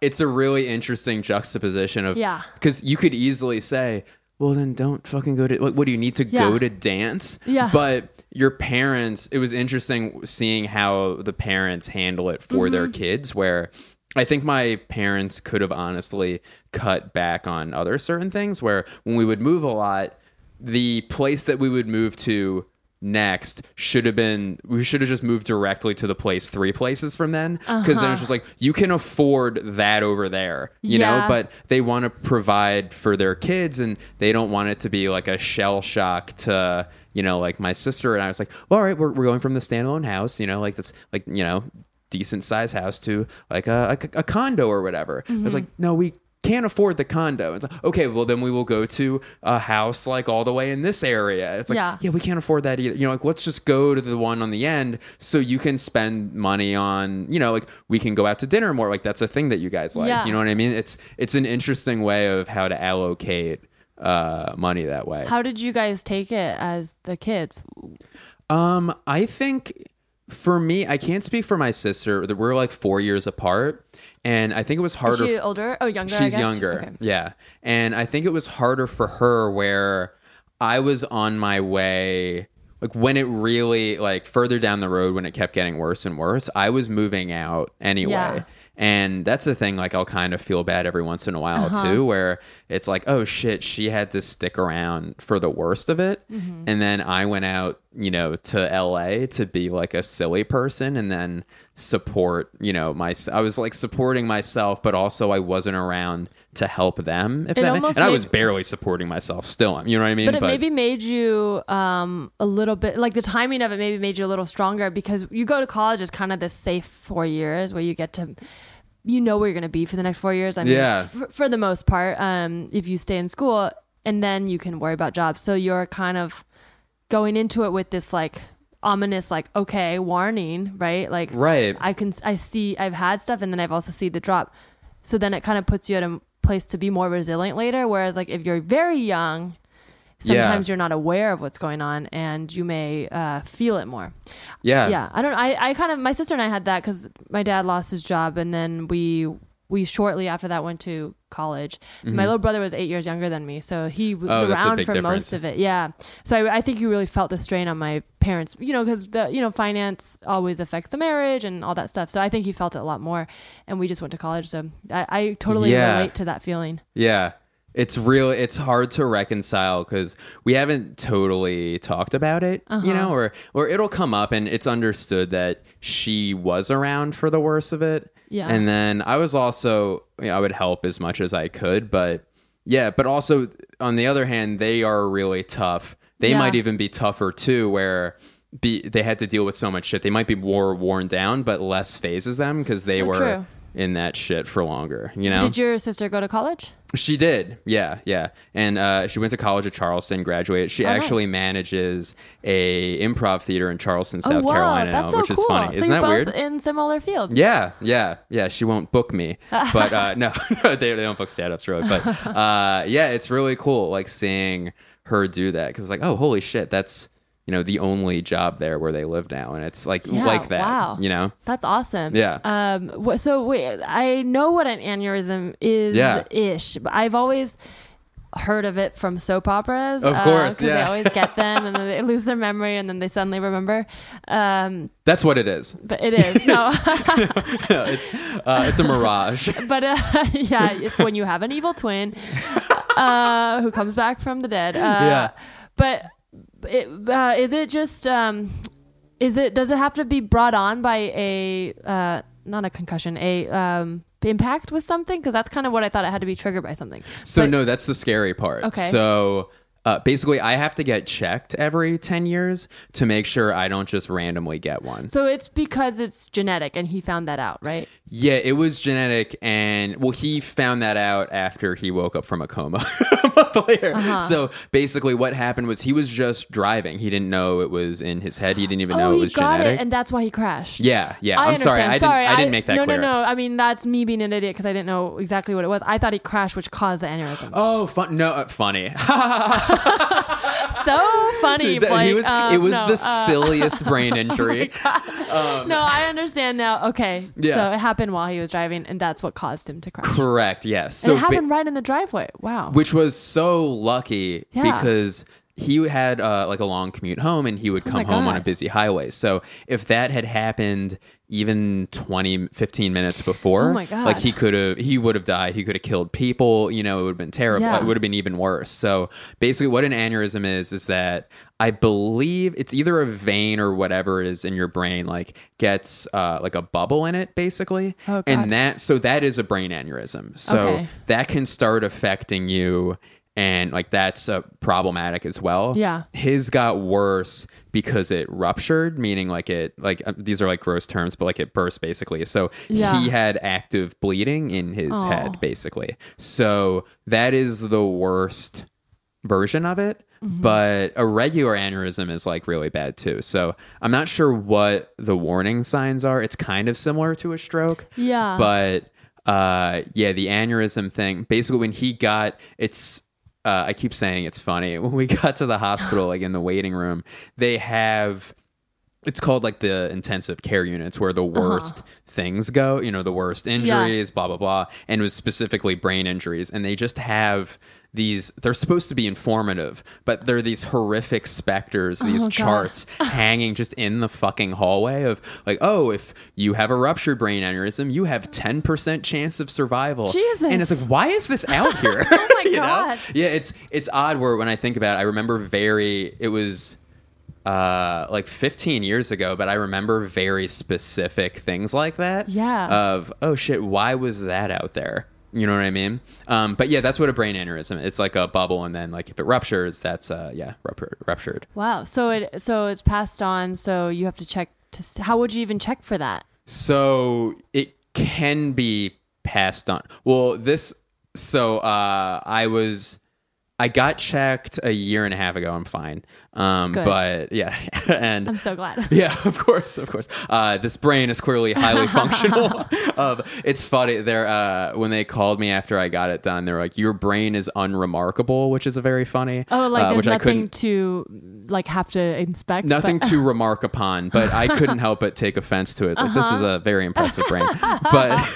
it's a really interesting juxtaposition of Yeah. because you could easily say well then don't fucking go to like what do you need to Yeah. go to dance Yeah. but your parents it was interesting seeing how the parents handle it for their Mm-hmm. kids where I think my parents could have honestly cut back on other certain things where when we would move a lot, the place that we would move to next should have been we should have just moved directly to the place three places from then. Because then it's uh-huh. just like you can afford that over there you know? But they want to provide for their kids and they don't want it to be like a shell shock to you know, like my sister and I was like, well, all right, we're, we're going from the standalone house, you know, like this, like, you know, decent size house to like a, like a, condo or whatever. I was like, no, we can't afford the condo. It's like, okay, well then we will go to a house like all the way in this area. It's like, Yeah. yeah, we can't afford that either. You know, like let's just go to the one on the end so you can spend money on, you know, like we can go out to dinner more. Like that's a thing that you guys like. Yeah. You know what I mean? It's it's an interesting way of how to allocate uh money that way. How did you guys take it as the kids? Um, I think for me, I can't speak for my sister. that We're like four years apart, and I think it was Is harder. she older? Oh, younger. I She's younger. Okay. Yeah. And I think it was harder for her where I was on my way like when it really like further down the road when it kept getting worse and worse, I was moving out anyway. Yeah. And that's the thing like I'll kind of feel bad every once in a while Uh-huh. too where it's like, "Oh shit, she had to stick around for the worst of it." Mm-hmm. And then I went out, you know, to LA to be like a silly person and then support, you know, my I was like supporting myself, but also I wasn't around to help them. If It that ma- and I was barely supporting myself still. You know what I mean? But it maybe made you um, a little bit like the timing of it maybe made you a little stronger because you go to college is kind of this safe four years where you get to you know where you're going to be for the next four years. I mean, Yeah. for, for the most part, um, if you stay in school and then you can worry about jobs. So you're kind of going into it with this like ominous, like, okay, warning, right? Like, Right. I can, I see, I've had stuff and then I've also seen the drop. So then it kind of puts you at a place to be more resilient later. Whereas like if you're very young, Yeah. sometimes you're not aware of what's going on and you may uh, feel it more. yeah. Yeah, I don't. I I kind of my sister and I had that because my dad lost his job and then we we shortly after that went to college. My little brother was eight years younger than me, so he was Mm-hmm. Oh, around for difference. most of it. Yeah, so I, I think you really felt the strain on my parents. You know, because the you know finance always affects the marriage and all that stuff. So I think he felt it a lot more. And we just went to college, so I, I totally Yeah. relate to that feeling. Yeah. It's real it's hard to reconcile cuz we haven't totally talked about it, Uh-huh. you know, or or it'll come up and it's understood that she was around for the worst of it. Yeah. And then I was also you know, I would help as much as I could, but yeah, but also on the other hand, they are really tough. They Yeah. might even be tougher too where be they had to deal with so much shit. They might be more worn down, but less phases them because they Oh, were true. In that shit for longer, you know? Did your sister go to college? She did, yeah, yeah, and uh, she went to college at Charleston, graduated. She Oh, actually nice. manages a improv theater in Charleston, South oh wow, Carolina, now, so which cool. is funny. So Isn't that weird? in similar fields. Yeah, yeah, yeah. She won't book me, but uh, no, they, they don't book stand-ups really. But uh, yeah, it's really cool, like seeing her do that because like, oh, holy shit, that's you know the only job there where they live now, and it's like Yeah, like that, wow. you know. That's awesome. Yeah. Um. So wait, I know what an aneurysm is, Yeah. ish, but I've always heard of it from soap operas. Of course, because they yeah. always get them and then they lose their memory and then they suddenly remember. Um. That's what it is. But it is no. it's uh, it's a mirage. but uh, yeah, it's when you have an evil twin uh, who comes back from the dead. Uh, Yeah. But it, uh, is it just um, is it does it have to be brought on by a uh, not a concussion a um, impact with something? Because that's kind of what I thought it had to be triggered by something. So But- no, that's the scary part. Okay. So uh, basically, I have to get checked every ten years to make sure I don't just randomly get one. So it's because it's genetic, and he found that out, right? yeah, it was genetic, and well, he found that out after he woke up from a coma a month later. Uh-huh. So basically, what happened was he was just driving. He didn't know it was in his head. He didn't even know oh, it was genetic. it, and that's why he crashed. yeah, yeah. I I'm sorry. I didn't. sorry, I didn't make that no, clear. No, no, I mean that's me being an idiot because I didn't know exactly what it was. I thought he crashed, which caused the aneurysm. Oh, fun! No, uh, funny. so funny. Blake. he was. Um, it was no, the uh, silliest brain injury. no, I understand now. Okay, Yeah. so it happened while he was driving, and that's what caused him to crash. Correct. Yes. and So it ba- happened right in the driveway. Wow. which was so lucky Yeah. because he had uh, like a long commute home and he would come Oh home on a busy highway so if that had happened even 20 15 minutes before Oh my God. like he could have he would have died. He could have killed people. You know it would have been terrible. Yeah. it would have been even worse. So basically what an aneurysm is is that i believe it's either a vein or whatever it is in your brain like gets uh, like a bubble in it basically. Oh, and that so that is a brain aneurysm. So Okay. that can start affecting you and like that's uh, problematic as well. Yeah. his got worse because it ruptured, meaning like it like uh, these are like gross terms, but like it burst basically. So Yeah. he had active bleeding in his Aw. head basically. So that is the worst version of it. Mm-hmm. But a regular aneurysm is like really bad too. So I'm not sure what the warning signs are. It's kind of similar to a stroke. Yeah. But uh, yeah, the aneurysm thing. Basically, when he got it's. Uh, I keep saying it's funny. When we got to the hospital, like in the waiting room, they have it's called like the intensive care units where the worst things go, you know, the worst injuries, blah, blah, blah. And it was specifically brain injuries. And they just have these, they're supposed to be informative, but they're these horrific specters, oh, these God. charts hanging just in the fucking hallway of like, oh, if you have a ruptured brain aneurysm, you have 10% chance of survival. Jesus. And it's like, why is this out here? Oh my You know? God. Yeah, it's it's odd where when I think about it, I remember very it was uh like 15 years ago but i remember very specific things like that Yeah. of oh shit why was that out there you know what i mean um but yeah that's what a brain aneurysm is. it's like a bubble and then like if it ruptures that's uh yeah ruptured ruptured wow. So it so it's passed on. So you have to check to. How would you even check for that? So it can be passed on. Well, this so uh I was I got checked a year and a half ago. I'm fine. Um Good. but yeah. and I'm so glad. yeah, of course, of course. Uh, this brain is clearly highly functional. um, it's funny. They're uh, when they called me after I got it done, they were like, "Your brain is unremarkable," which is a very funny. Oh, like uh, there's which I couldn't nothing to like have to inspect. nothing but- to remark upon, but I couldn't help but take offense to it. It's like this is Uh-huh. a very impressive brain. But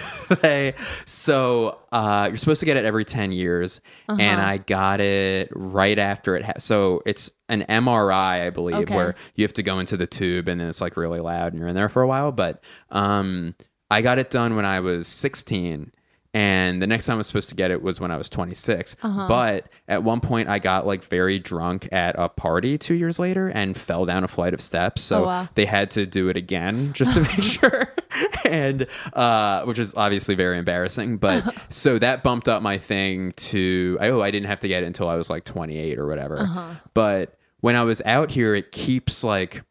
they so uh, you're supposed to get it every ten years, Uh-huh. and I got it right after it. Ha- so it's an MRI, I believe, Okay. where you have to go into the tube and then it's like really loud and you're in there for a while. But um, I got it done when I was 16. And the next time I was supposed to get it was when I was 26. Uh-huh. But at one point, I got like very drunk at a party two years later and fell down a flight of steps. So Oh, wow. they had to do it again just to make sure. and uh, which is obviously very embarrassing. But so that bumped up my thing to, oh, I didn't have to get it until I was like 28 or whatever. Uh-huh. But when I was out here, it keeps like,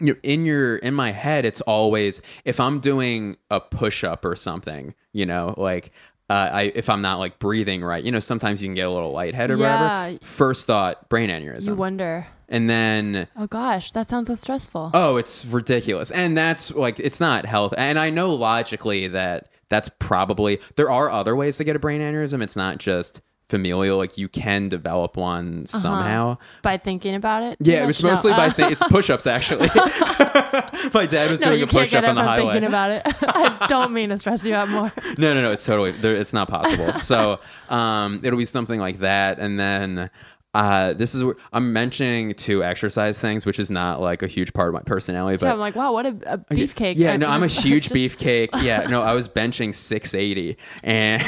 you know, in your in my head it's always if i'm doing a push-up or something you know like uh, I, if I'm not like breathing right, you know, sometimes you can get a little lightheaded or Yeah. whatever. First thought, brain aneurysm. You wonder. and then, Oh gosh, that sounds so stressful. oh, it's ridiculous. And that's like, it's not health. And I know logically that that's probably, there are other ways to get a brain aneurysm. It's not just familial. Like you can develop one somehow. By thinking about it. Yeah, much? it's mostly No. by Uh, th- it's push-ups actually. My dad was no, doing a push-up on the highway. thinking about it. I don't mean to stress you out more. No, no, no. It's totally. It's not possible. So um, it'll be something like that, and then uh, this is where I'm mentioning two exercise things, which is not like a huge part of my personality, Yeah, but. I'm like, wow, what a, a beefcake. yeah, no, I'm a huge just- beefcake. Yeah, no, I was benching 680 and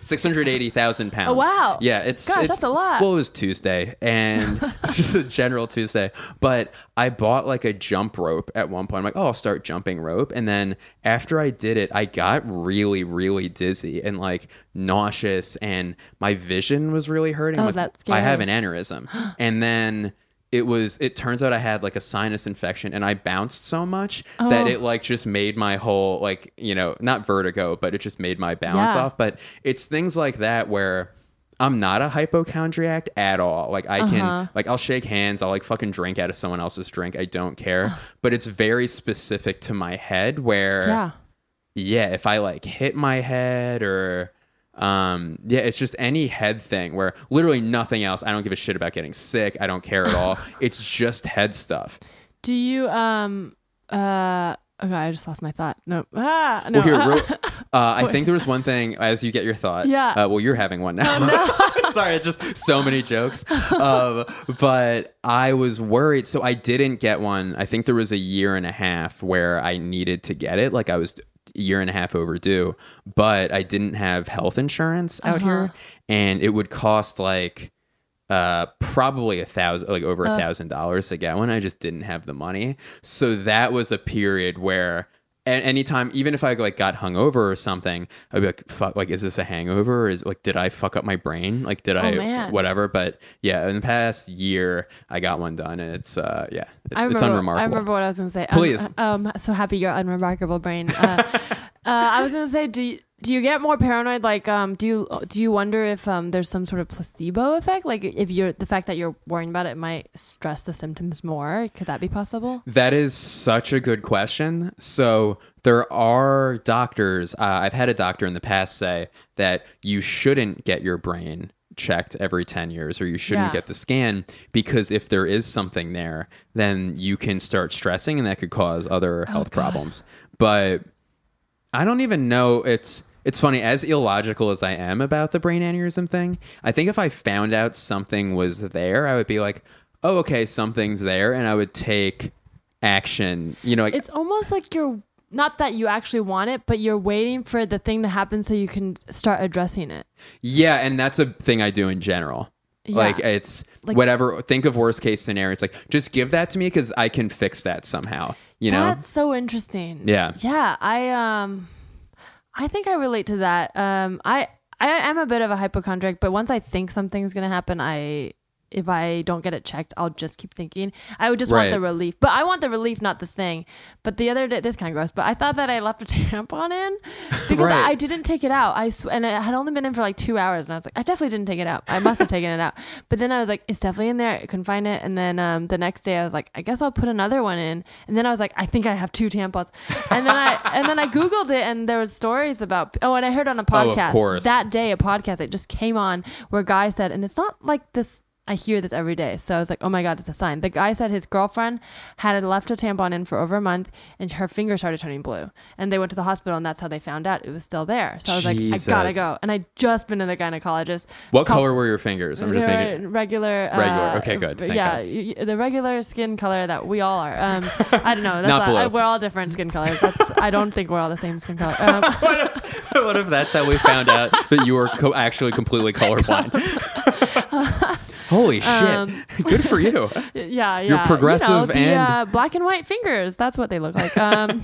680,000 pounds. Oh, wow. Yeah, it's Gosh, it's, that's a lot. Well, it was Tuesday, and it's just a general Tuesday. But I bought like a jump rope at one point. I'm like, oh, I'll start jumping rope, and then after I did it, I got really, really dizzy and like nauseous, and my vision was really hurting. Oh, like, that's I have an aneurysm, and then it was it turns out i had like a sinus infection and i bounced so much that Oh. it like just made my whole like you know not vertigo but it just made my balance Yeah. off but it's things like that where i'm not a hypochondriac at all like i Uh-huh. can like i'll shake hands i'll like fucking drink out of someone else's drink i don't care but it's very specific to my head where Yeah. yeah, if I like hit my head or um yeah, it's just any head thing where literally nothing else. I don't give a shit about getting sick. I don't care at all. it's just head stuff. Do you um uh okay, I just lost my thought. No. Ah no. Well, here, real, uh, I think there was one thing as you get your thought. Yeah. Oh, Uh, well, you're having one now. Sorry, it's just so many jokes. Um, but I was worried, so I didn't get one. I think there was a year and a half where I needed to get it. Like I was year and a half overdue, but I didn't have health insurance out here, and it would cost like uh probably a thousand like over a thousand dollars to get one. I just didn't have the money. So that was a period where and anytime, even if I like got hungover or something, I'd be like, "Fuck! Like, is this a hangover? Or is like, did I fuck up my brain? Like, did I Oh, man. whatever?" But yeah, in the past year, I got one done, and it's uh, yeah, it's, I remember, it's unremarkable. I remember what I was going to say. Please. Um, um, so happy you're unremarkable brain. Uh, uh, I was going to say, do you, do you get more paranoid? Like, um, do you do you wonder if um, there's some sort of placebo effect? Like, if you're the fact that you're worrying about it might stress the symptoms more. Could that be possible? That is such a good question. So there are doctors. Uh, I've had a doctor in the past say that you shouldn't get your brain checked every 10 years or you shouldn't Yeah. get the scan because if there is something there then you can start stressing and that could cause other health Oh, God. problems but i don't even know it's it's funny as illogical as i am about the brain aneurysm thing i think if i found out something was there i would be like oh okay something's there and i would take action you know like It's almost like you're not that you actually want it, but you're waiting for the thing to happen so you can start addressing it. Yeah, and that's a thing I do in general. Yeah. Like it's Like- whatever. Think of worst case scenario. It's like just give that to me because I can fix that somehow. You know? That's so interesting. Yeah. Yeah. I um I think I relate to that. Um I I am a bit of a hypochondriac, but once I think something's gonna happen, I if I don't get it checked, I'll just keep thinking. I would just want the relief, but I want the relief, not the thing. But the other day, this kind of gross. But I thought that I left a tampon in because Right. I, I didn't take it out. I sw- and it had only been in for like two hours, and I was like, I definitely didn't take it out. I must have taken it out. But then I was like, it's definitely in there. I couldn't find it. And then um, the next day, I was like, I guess I'll put another one in. And then I was like, I think I have two tampons. And then I and then I googled it, and there was stories about. Oh, and I heard on a Oh, podcast course. that day a podcast it just came on where a guy said, and it's not like this. I hear this every day. So I was like, oh my God, it's a sign. The guy said his girlfriend had left a tampon in for over a month and her finger started turning blue. And they went to the hospital and that's how they found out it was still there. So I was like, I gotta go. And I'd just been to the gynecologist. what Col- color were your fingers? I'm just making. regular. Regular. uh, Okay, good. Thank yeah, God. the regular skin color that we all are. Um, I don't know. That's Not blue. I- we're all different skin colors. That's. I don't think we're all the same skin color. Um, what if that's how we found out that you were co- actually completely colorblind? Holy shit! Um, Good for you. yeah, yeah. progressive you know, the, and- uh, black and white fingers. That's what they look like. Um,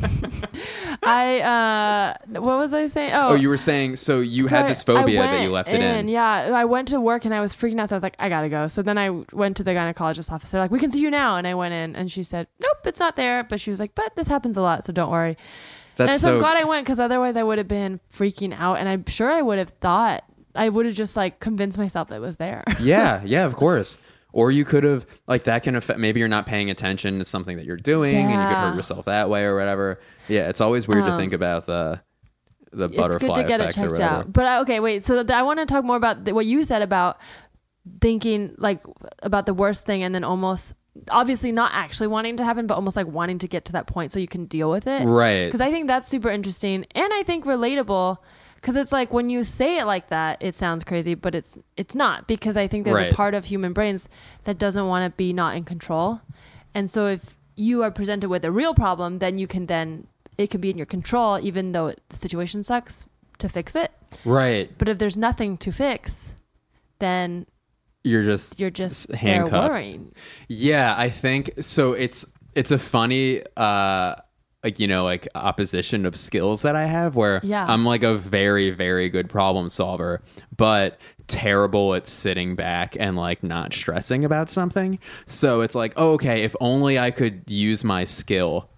I. Uh, what was I saying? Oh, Oh, you were saying so you So had this phobia that you left it in. Yeah, I went to work and I was freaking out. So I was like, I gotta go. So then I went to the gynecologist office. They're like, we can see you now. And I went in and she said, nope, it's not there. But she was like, but this happens a lot, so don't worry. That's and so, so. I'm glad I went because otherwise I would have been freaking out. And I'm sure I would have thought I would have just like convinced myself that it was there. yeah, yeah, of course. Or you could have like that can affect. Maybe you're not paying attention to something that you're doing, and you could Yeah. hurt yourself that way or whatever. Yeah, it's always weird to Um, think about the the it's butterfly good to get it effect or checked whatever. out. But uh, okay, wait. So th- I want to talk more about th- what you said about thinking like about the worst thing and then almost obviously not actually wanting to happen, but almost like wanting to get to that point so you can deal with it. Right. Because I think that's super interesting and I think relatable. Because it's like when you say it like that, it sounds crazy, but it's it's not. Because I think there's Right. a part of human brains that doesn't want to be not in control, and so if you are presented with a real problem, then you can then it can be in your control, even though the situation sucks, to fix it. Right. But if there's nothing to fix, then You're just you're just handcuffed. Yeah, I think so. It's it's a funny, uh, like you know, like opposition of skills that I have, where Yeah. I'm like a very very good problem solver, but terrible at sitting back and like not stressing about something. So it's like, oh, okay, if only I could use my skill.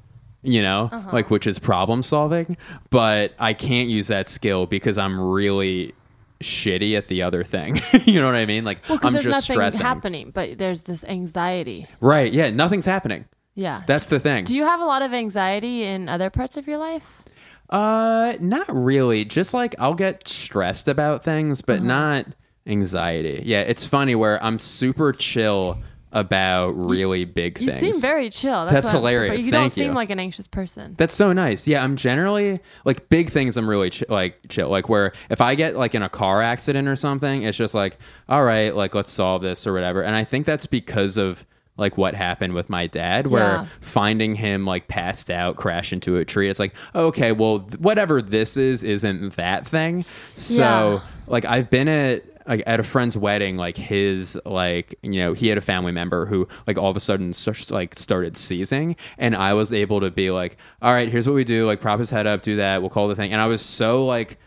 You know, Uh-huh. like which is problem solving, but I can't use that skill because I'm really shitty at the other thing. you know what I mean? Like Well, I'm there's just nothing stressing. happening, but there's this anxiety. Right. Yeah. Nothing's happening. Yeah. That's the thing. Do you have a lot of anxiety in other parts of your life? uh, not really. Just like I'll get stressed about things, but not anxiety. Yeah. It's funny where I'm super chill about really big You things. You seem very chill. That's, That's hilarious. You don't Thank seem like an anxious person. That's so nice. Yeah, I'm generally like big things. I'm really like chill. Like where if I get like in a car accident or something, it's just like, all right, like let's solve this or whatever. And I think that's because of like what happened with my dad, Yeah. where finding him like passed out, crash into a tree. It's like, okay, well, whatever this is, isn't that thing. So Yeah. like I've been at like at a friend's wedding, like his like you know he had a family member who like all of a sudden like started seizing, and I was able to be like, all right, here's what we do, like prop his head up, do that, we'll call the thing, and I was so like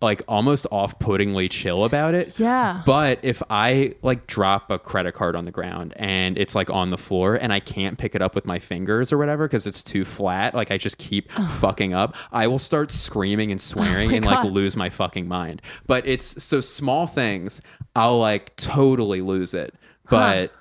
like almost off-puttingly chill about it. Yeah. But if I like drop a credit card on the ground and it's like on the floor and I can't pick it up with my fingers or whatever because it's too flat, like I just keep fucking up, I will start screaming and swearing and like Oh lose my fucking mind. But it's so small things, I'll like totally lose it. But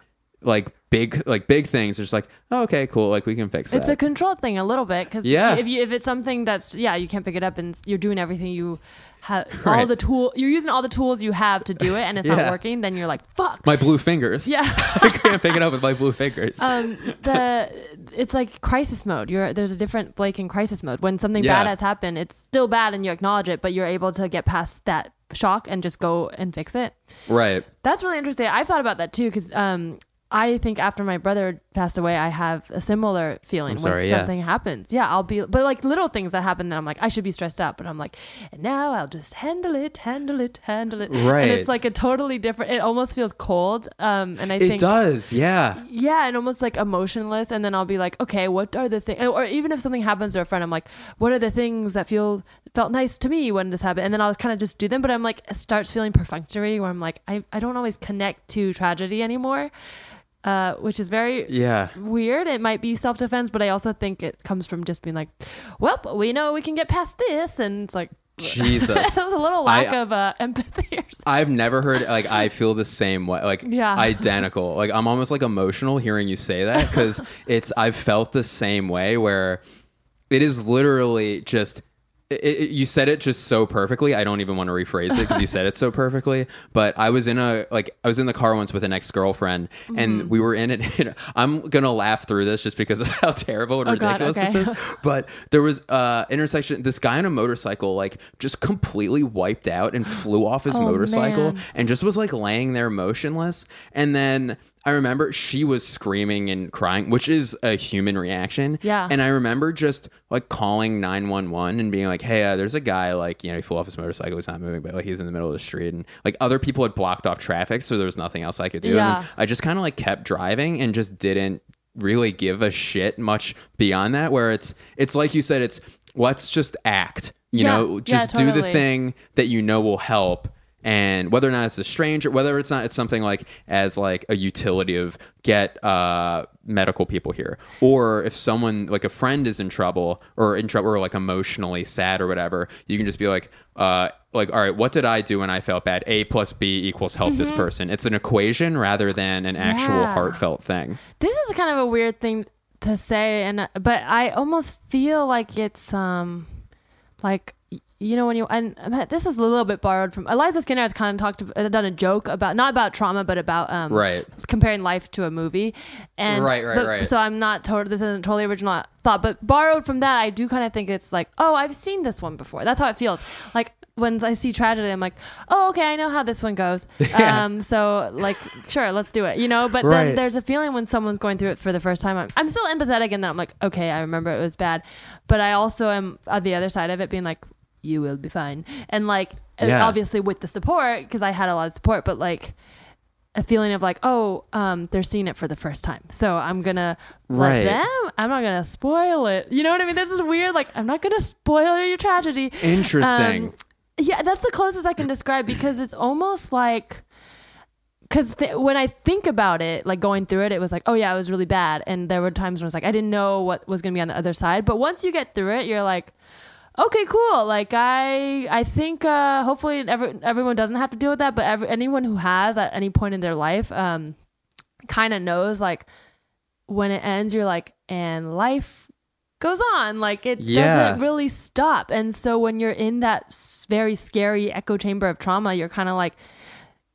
like big like big things, it's like, oh, okay, cool, like we can fix it It's a control thing a little bit because Yeah. if you if it's something that's yeah you can't pick it up and you're doing everything you have all the tool you're using all the tools you have to do it and it's not working then you're like fuck my blue fingers. yeah I can't pick it up with my blue fingers. um the it's like crisis mode you're there's a different Blake in crisis mode when something Yeah. bad has happened it's still bad and you acknowledge it but you're able to get past that shock and just go and fix it right. That's really interesting. I've thought about that too because um, I think after my brother passed away, I have a similar feeling I'm sorry, when yeah. something happens. Yeah, I'll be, but like little things that happen that I'm like, I should be stressed out, but I'm like, and now I'll just handle it, handle it, handle it. Right. And it's like a totally different. It almost feels cold. Um, and I It think it does, yeah. yeah, and almost like emotionless. And then I'll be like, okay, what are the things? Or even if something happens to a friend, I'm like, what are the things that feel felt nice to me when this happened? And then I'll kind of just do them. But I'm like, it starts feeling perfunctory, where I'm like, I, I don't always connect to tragedy anymore, uh, which is very Yeah. weird. It might be self defense, but I also think it comes from just being like, well, we know we can get past this, and it's like. Jesus. There's a little lack I- of uh, empathy. Or something. I've never heard like I feel the same way, like Yeah. identical. Like I'm almost like emotional hearing you say that because it's I've felt the same way where it is literally just. It, it- you said it just so perfectly. I don't even want to rephrase it because you said it so perfectly. But I was in a like I was in the car once with an ex girlfriend, Mm-hmm. and we were in it. I'm gonna laugh through this just because of how terrible and Oh, God, ridiculous okay. this is but there was uh intersection this guy on a motorcycle like just completely wiped out and flew off his Oh, motorcycle man. and just was like laying there motionless and then I remember she was screaming and crying, which is a human reaction. Yeah. And I remember just like calling 911 and being like, hey, uh, there's a guy, like, you know, he flew off his motorcycle. He's not moving, but like he's in the middle of the street. And like other people had blocked off traffic. So there was nothing else I could do. Yeah. And I just kind of like kept driving and just didn't really give a shit much beyond that where it's it's like you said it's let's just act you Yeah. know Yeah, just do the thing that you know will help and whether or not it's a stranger whether it's not it's something like as like a utility of get uh medical people here. Or if someone like a friend is in trouble or in trouble or like emotionally sad or whatever you can just be like uh like all right what did i do when i felt bad? A plus b equals help this person. It's an equation rather than an actual Mm-hmm. Heartfelt thing. This is kind of a weird thing to say and but i almost feel like it's um like you know when you and this is a little bit borrowed from eliza skinner has kind of talked uh, done a joke about not about trauma but about um Right. comparing life to a movie and Right, right, but- right. so i'm not told this isn't totally original thought but borrowed from that i do kind of think it's like oh i've seen this one before that's how it feels like when I see tragedy, I'm like, oh, okay, I know how this one goes. Yeah. Um, so like, sure, let's do it, you know. But Right. then there's a feeling when someone's going through it for the first time. I'm, I'm still empathetic, and then I'm like, okay, I remember it was bad, but I also am on the other side of it, being like, you will be fine, and like, and Yeah. obviously with the support because I had a lot of support, but like. A feeling of like, oh, um, they're seeing it for the first time, so I'm gonna Right. let them. I'm not gonna spoil it. You know what I mean? There's this weird, like, I'm not gonna spoil your tragedy. Interesting. Um, yeah, that's the closest I can describe because it's almost like because th- when I think about it, like going through it, it was like, oh yeah, it was really bad, and there were times when it's like I didn't know what was gonna be on the other side. But once you get through it, you're like, okay, cool. Like I, I think uh, hopefully every, everyone doesn't have to deal with that, but every, anyone who has at any point in their life, um, kind of knows like when it ends, you're like, and life goes on. Like it Yeah. doesn't really stop. And so when you're in that very scary echo chamber of trauma, you're kind of like,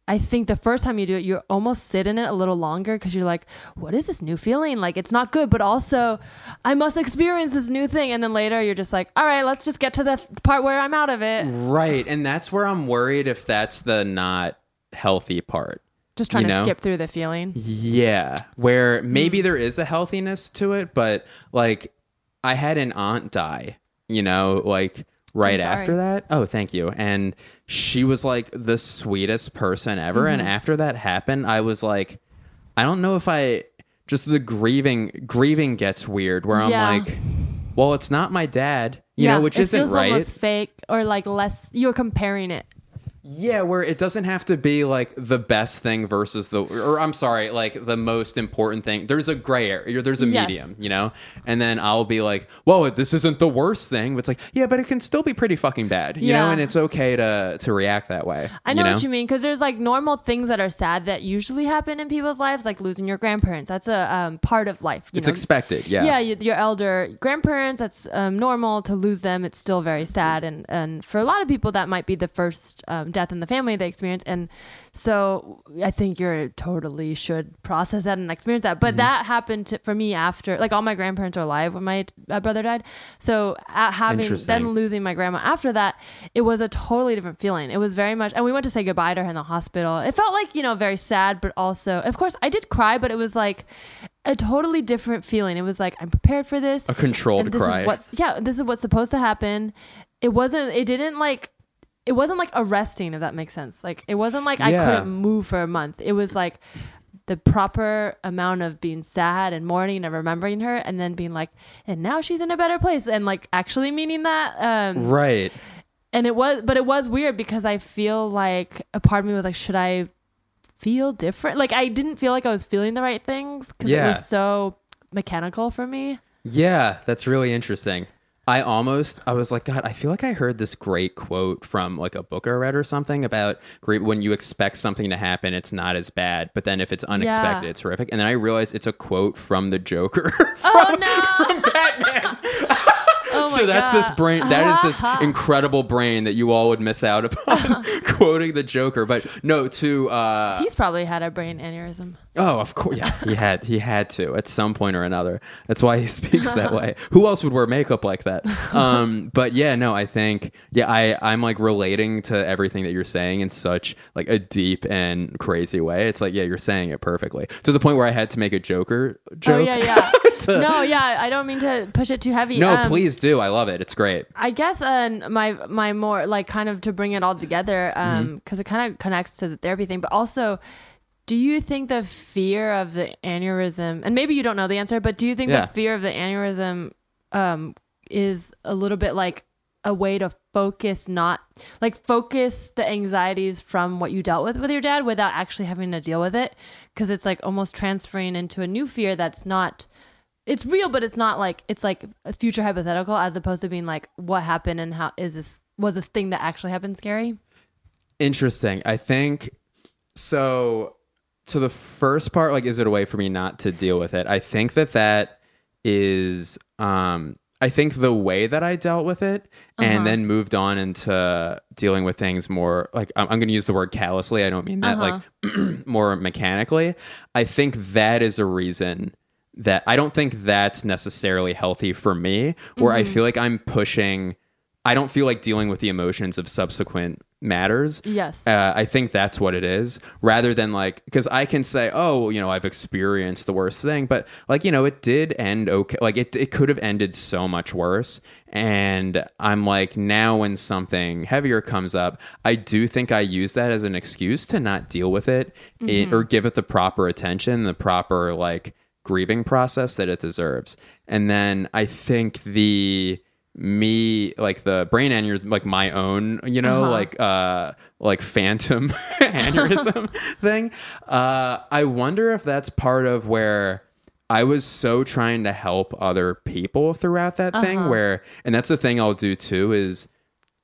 I think the first time you do it, you almost sit in it a little longer because you're like, what is this new feeling? Like, it's not good, but also I must experience this new thing. And then later you're just like, all right, let's just get to the f- part where I'm out of it. Right. And that's where I'm worried if that's the not healthy part. Just trying You to skip through the feeling. Yeah. Where maybe Hmm. there is a healthiness to it, but like I had an aunt die, you know, like right after that. Oh, thank you. And she was like the sweetest person ever. And Mm-hmm. after that happened, I was like, I don't know if I just the grieving grieving gets weird where Yeah. I'm like, well, it's not my dad, you know, which isn't feels right. almost fake or like less. You're comparing it. Yeah, where it doesn't have to be like the best thing versus the, or I'm sorry, like the most important thing. There's a gray area. There's a Yes. medium, you know. And then I'll be like, "Whoa, this isn't the worst thing." But it's like, yeah, but it can still be pretty fucking bad, you know. And it's okay to to react that way. I know, you what you mean because there's like normal things that are sad that usually happen in people's lives, like losing your grandparents. That's a um, part of life. You It's know? expected, yeah. yeah, your elder grandparents. That's um, normal to lose them. It's still very sad, and and for a lot of people, that might be the first um, death in the family they experience. And so I think you're totally should process that and experience that. Mm-hmm. But that happened to, for me after, like all my grandparents are alive when my uh, brother died. So having then losing my grandma after that, it was a totally different feeling. It was very much, and we went to say goodbye to her in the hospital. It felt like you know very sad, but also, of course, I did cry, but it was like a totally different feeling. It was like I'm prepared for this. A controlled this cry. is what's yeah, this is what's supposed to happen. It wasn't. It didn't like. It wasn't like arresting, if that makes sense. Like it wasn't like I couldn't move for a month. It was like the proper amount of being sad and mourning and remembering her, and then being like, and now she's in a better place, and like actually meaning that. Um, right. and it was but it was weird because i feel like a part of me was like should i feel different like i didn't feel like i was feeling the right things because it was so mechanical for me Yeah, that's really interesting. I almost, I was like, God, I feel like I heard this great quote from like a book I read or something about great when you expect something to happen, it's not as bad, but then if it's unexpected, Yeah. it's horrific. And then I realized it's a quote from the Joker. oh no oh my so that's this brain, that is this incredible brain that you all would miss out upon quoting the Joker. But no, to, uh, he's probably had a brain aneurysm Oh, of course. Yeah, he had he had to at some point or another. That's why he speaks that way. Who else would wear makeup like that? Um, but yeah, no, I think yeah, I I'm like relating to everything that you're saying in such like a deep and crazy way. It's like yeah, you're saying it perfectly to the point where I had to make a Joker joke. oh yeah yeah no yeah i don't mean to push it too heavy No, Um, please do. I love it. It's great. I guess uh, my my more like kind of to bring it all together Mm-hmm. because it kind of connects to the therapy thing, but also. Do you think the fear of the aneurysm, and maybe you don't know the answer, but do you think Yeah. the fear of the aneurysm um, is a little bit like a way to focus, not like focus the anxieties from what you dealt with with your dad without actually having to deal with it? Because it's like almost transferring into a new fear that's not it's real, but it's not like it's like a future hypothetical as opposed to being like what happened and how is this was this thing that actually happened scary? Interesting. I think so. To the first part, like, is it a way for me not to deal with it? I think that that is. um I think the way that I dealt with it and then moved on into dealing with things more like I'm, I'm going to use the word callously. I don't mean that like more mechanically. I think that is a reason that I don't think that's necessarily healthy for me, where I feel like I'm pushing. I don't feel like dealing with the emotions of subsequent matters. Yes. Uh, I think that's what it is, rather than like, because I can say, oh, you know, I've experienced the worst thing, but like, you know, it did end okay. Like, it, it could have ended so much worse. And I'm like, now when something heavier comes up, I do think I use that as an excuse to not deal with it it- or give it the proper attention, the proper like grieving process that it deserves. And then I think the me like the brain aneurysm like my own you know Uh-huh. like uh like phantom aneurysm thing uh i wonder if that's part of where i was so trying to help other people throughout that Uh-huh. thing where and that's the thing i'll do too is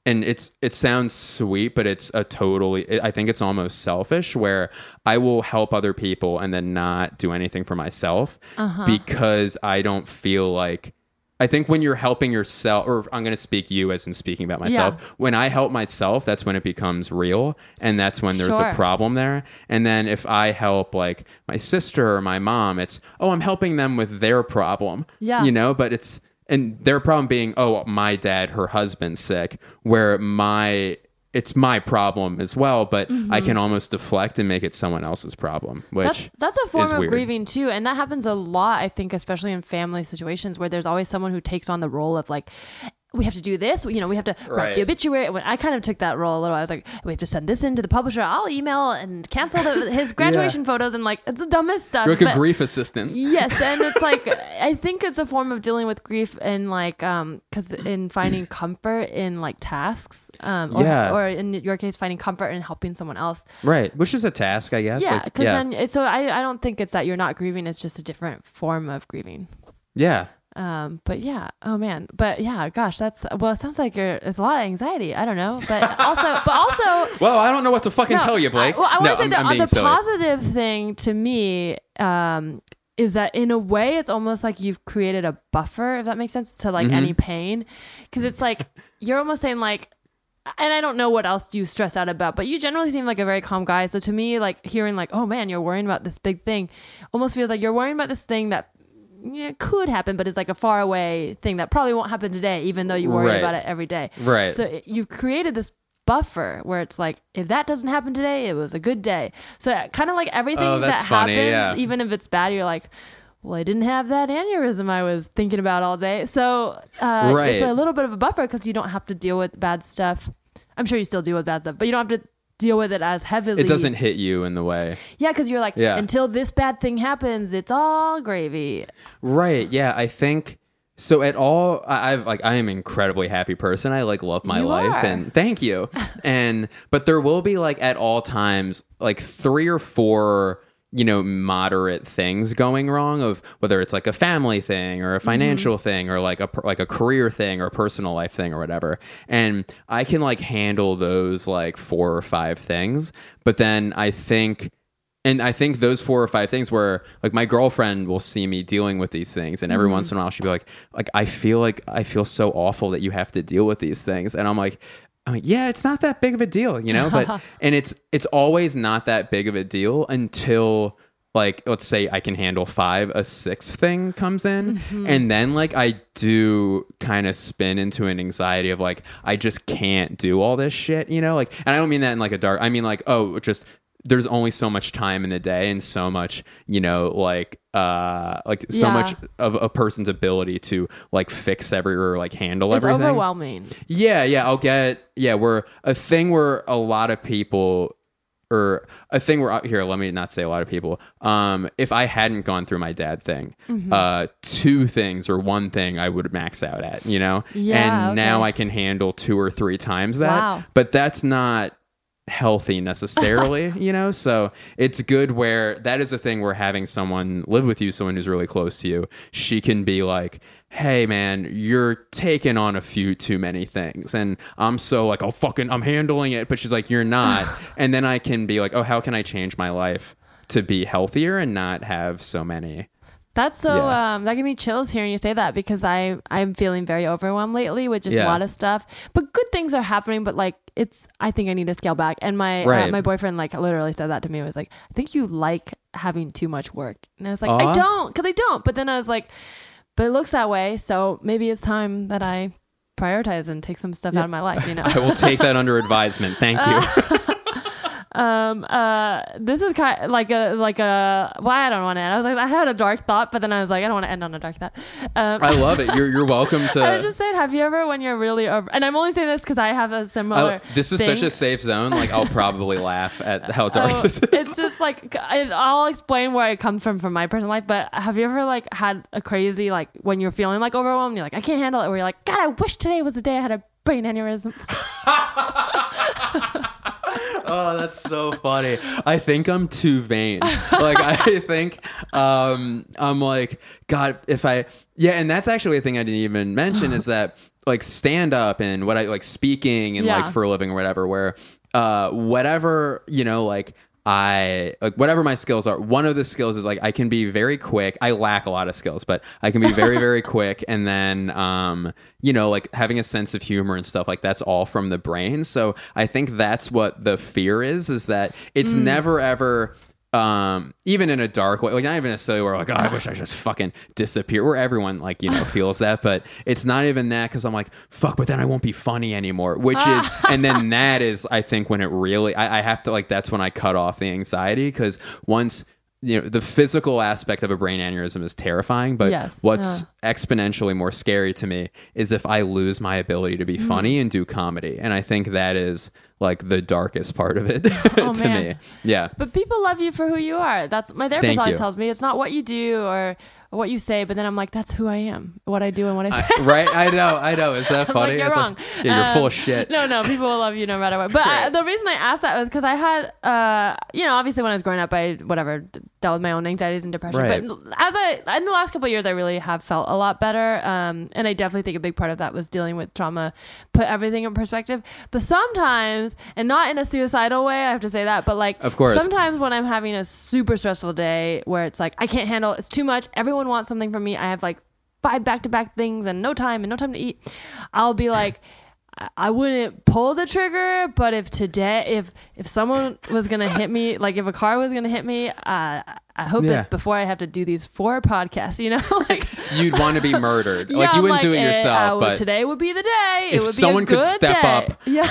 and it's it sounds sweet but it's a totally i think it's almost selfish where i will help other people and then not do anything for myself uh-huh. because i don't feel like i think when you're helping yourself or i'm going to speak you as in speaking about myself Yeah. when i help myself that's when it becomes real and that's when there's Sure. a problem there and then if i help like my sister or my mom it's oh i'm helping them with their problem Yeah. you know but it's and their problem being oh my dad her husband's sick where my it's my problem as well but i can almost deflect and make it someone else's problem which Mm-hmm. That's that's a form of weird. grieving too, and that happens a lot. I think, especially in family situations where there's always someone who takes on the role of like, we have to do this. You know, we have to write Right. the obituary. When I kind of took that role a little, I was like, we have to send this in to the publisher. I'll email and cancel the, his graduation photos and like it's the dumbest stuff. You're like a grief assistant. Yes, and it's like I think it's a form of dealing with grief and like um because in finding comfort in like tasks um or, Yeah. or in your case finding comfort in helping someone else. Right. Which is a task, I guess. Yeah, Like, because yeah. then so I I don't think it's that you're not grieving. It's just a different form of grieving. yeah. Um, but yeah, oh man, but yeah, gosh, that's well. It sounds like you're. It's a lot of anxiety. I don't know, but also, but also, Well, I don't know what to fucking no, tell you, Blake. I, well, I want no, to say I'm, that I'm being the silly. positive thing to me um, is that in a way, it's almost like you've created a buffer, if that makes sense, to like Mm-hmm. any pain, because it's like you're almost saying like. And I don't know what else you stress out about, but you generally seem like a very calm guy. So to me, like hearing like, oh man, you're worrying about this big thing, almost feels like you're worrying about this thing that yeah, could happen, but it's like a far away thing that probably won't happen today, even though you worry Right. about it every day. Right. So it, you've created this buffer where it's like, if that doesn't happen today, it was a good day. So kind of like everything Oh, that funny, happens, yeah. even if it's bad, you're like, well, I didn't have that aneurysm I was thinking about all day. So uh, Right. it's a little bit of a buffer because you don't have to deal with bad stuff. I'm sure you still deal with bad stuff, but you don't have to deal with it as heavily. It doesn't hit you in the way. Yeah, because you're like, Yeah. until this bad thing happens, it's all gravy. Right. Yeah. I think so. At all, I- I've like I am an incredibly happy person. I like love my You life, are. and thank you. and but there will be like at all times like three or four you know moderate things going wrong of whether it's like a family thing or a financial thing or like a like a career thing or a personal life thing or whatever. And i can like handle those like four or five things but then i think and I think those four or five things where like my girlfriend will see me dealing with these things and every Mm-hmm. once in a while she'll be like like I feel like I feel so awful that you have to deal with these things. And I'm like I'm like yeah it's not that big of a deal you know but and it's it's always not that big of a deal until like let's say I can handle five a sixth thing comes in Mm-hmm. and then like I do kind of spin into an anxiety of like I just can't do all this shit you know like and I don't mean that in like a dark I mean like oh just there's only so much time in the day and so much you know like uh like so Yeah. much of a person's ability to like fix every or like handle It's everything overwhelming. yeah yeah i'll get yeah we're a thing where a lot of people or a thing where here let me not say a lot of people um if i hadn't gone through my dad thing Mm-hmm. uh two things or one thing i would max out at you know Yeah, and now i can handle two or three times that Wow. but that's not healthy necessarily, you know? So it's good where that is a thing where having someone live with you, someone who's really close to you, she can be like, hey man, you're taking on a few too many things. And I'm so like, oh fucking, I'm handling it. But she's like, you're not. and then I can be like, oh, how can I change my life to be healthier and not have so many? That's so Yeah. um that gave me chills hearing you say that because I I'm feeling very overwhelmed lately with just a lot of stuff. But good things are happening, but like it's I think I need to scale back. And my uh, my boyfriend like literally said that to me. It was like, I think you like having too much work. And I was like, I don't, because I don't. But then I was like, but it looks that way, so maybe it's time that I prioritize and take some stuff out of my life, you know. I will take that under advisement. Thank you. Um uh this is kind of like a like a well i don't want to end i was like i had a dark thought but then i was like i don't want to end on a dark thought um I love it. You're, you're welcome to. I was just saying, have you ever, when you're really over, and I'm only saying this because I have a similar. I- this is thing. such a safe zone. Like I'll probably laugh at how dark Oh, this is. it's just like it, I'll explain where it comes from from my personal life. But have you ever like had a crazy like when you're feeling like overwhelmed, you're like I can't handle it, where you're like God, I wish today was the day I had a brain aneurysm. Oh, that's so funny. I think I'm too vain. Like I think um I'm like god if I yeah, and that's actually a thing I didn't even mention is that like stand up and what I like speaking and Yeah. like for a living or whatever where uh whatever, you know, like I like whatever my skills are. One of the skills is like I can be very quick. I lack a lot of skills, but I can be very very quick and then um you know like having a sense of humor and stuff like that's all from the brain. So I think that's what the fear is is that it's never ever um even in a dark way like not even necessarily where like oh, i wish i just fucking disappear where everyone like you know feels that but it's not even that because i'm like fuck but then i won't be funny anymore which is and then that is i think when it really I, I have to like that's when i cut off the anxiety because once you know the physical aspect of a brain aneurysm is terrifying but Yes. what's exponentially more scary to me is if i lose my ability to be Mm. funny and do comedy and i think that is like the darkest part of it Oh, to man. me yeah But people love you for who you are. That's my therapist Thank always you. tells me. It's not what you do or what you say, but then I'm like, that's who I am. What I do and what I say. right i know i know is that funny like, you're It's wrong. yeah you're full Um, of shit No, no, people will love you no matter what. But I, the reason I asked that was because I had, uh, you know, obviously when I was growing up, I whatever dealt with my own anxieties and depression. Right. But as I in the last couple of years, I really have felt a lot better. Um, and I definitely think a big part of that was dealing with trauma, put everything in perspective. But sometimes, and not in a suicidal way, I have to say that, but like, Of course. sometimes when I'm having a super stressful day where it's like I can't handle, it's too much. Everyone wants something from me. I have like five back to back things and no time and no time to eat. I'll be like. I- wouldn't pull the trigger, but if today, if if someone was gonna hit me, like if a car was gonna hit me, uh, I hope Yeah. it's before I have to do these four podcasts. You know, like you'd want to be murdered like you wouldn't do it eh, yourself uh, but today would be the day. it If would be someone a could good step day. up. yeah,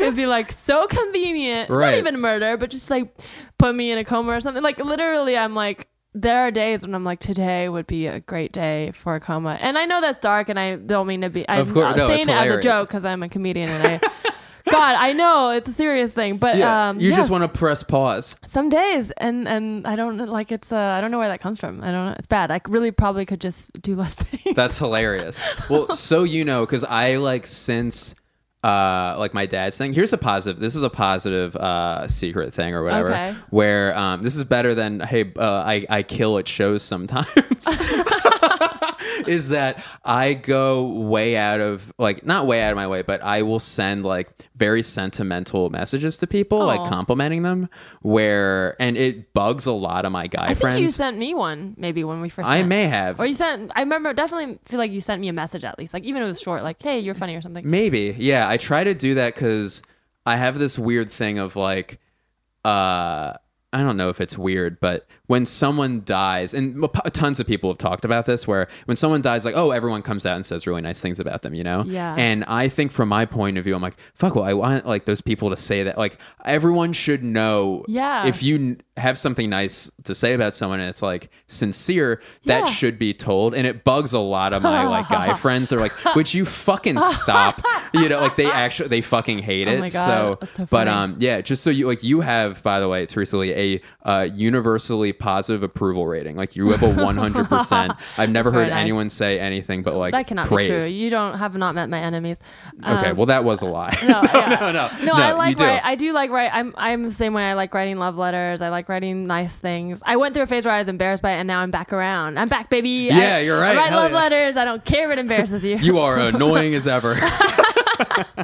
it'd be like so convenient. Right. Not even murder, but just like put me in a coma or something. Like literally, I'm like. There are days when I'm like, today would be a great day for a coma, and I know that's dark, and I don't mean to be. I'm Of course, no, saying it as a joke because I'm a comedian, and I, God, I know it's a serious thing, but yeah, um, you just want to press pause some days, and and I don't like it's. Uh, I don't know where that comes from. I don't know. It's bad. I really probably could just do less things. That's hilarious. Well, so you know, because I like since uh like my dad's thing. Here's a positive. This is a positive uh secret thing or whatever. Okay. Where um this is better than hey uh, I I kill at shows sometimes. is that I go way out of like not way out of my way, but I will send like very sentimental messages to people, like complimenting them. Where and it bugs a lot of my guy I think friends. you sent me one maybe when we first. I met. may have. Or you sent. I remember definitely feel like you sent me a message at least, like even if it was short, like "Hey, you're funny" or something. Maybe. Yeah. I try to do that because I have this weird thing of like, uh, I don't know if it's weird, but when someone dies, and tons of people have talked about this, where when someone dies, like, oh, everyone comes out and says really nice things about them, you know? Yeah. And I think from my point of view, I'm like, fuck, well, I want like those people to say that. Like, everyone should know. Yeah. If you have something nice to say about someone and it's like sincere, that Yeah. should be told. And it bugs a lot of my like guy friends. They're like, would you fucking stop? You know, like they actually they fucking hate Oh it. my God, so, so but um, yeah, just so you like you have by the way, Teresa Lee, a uh, universally positive approval rating. Like you have a 100. percent I've never heard nice. anyone say anything but like that cannot praise. be true. You don't have not met my enemies. Okay, Um, well that was a lie. no, yeah. no, no, No, I like do. write. I do like write. I'm I'm the same way. I like writing love letters. I like writing nice things. I went through a phase where I was embarrassed by it, and now I'm back around. I'm back, baby. Yeah, I, you're right. I write Hell love yeah. letters. I don't care if it embarrasses you. you are annoying as ever.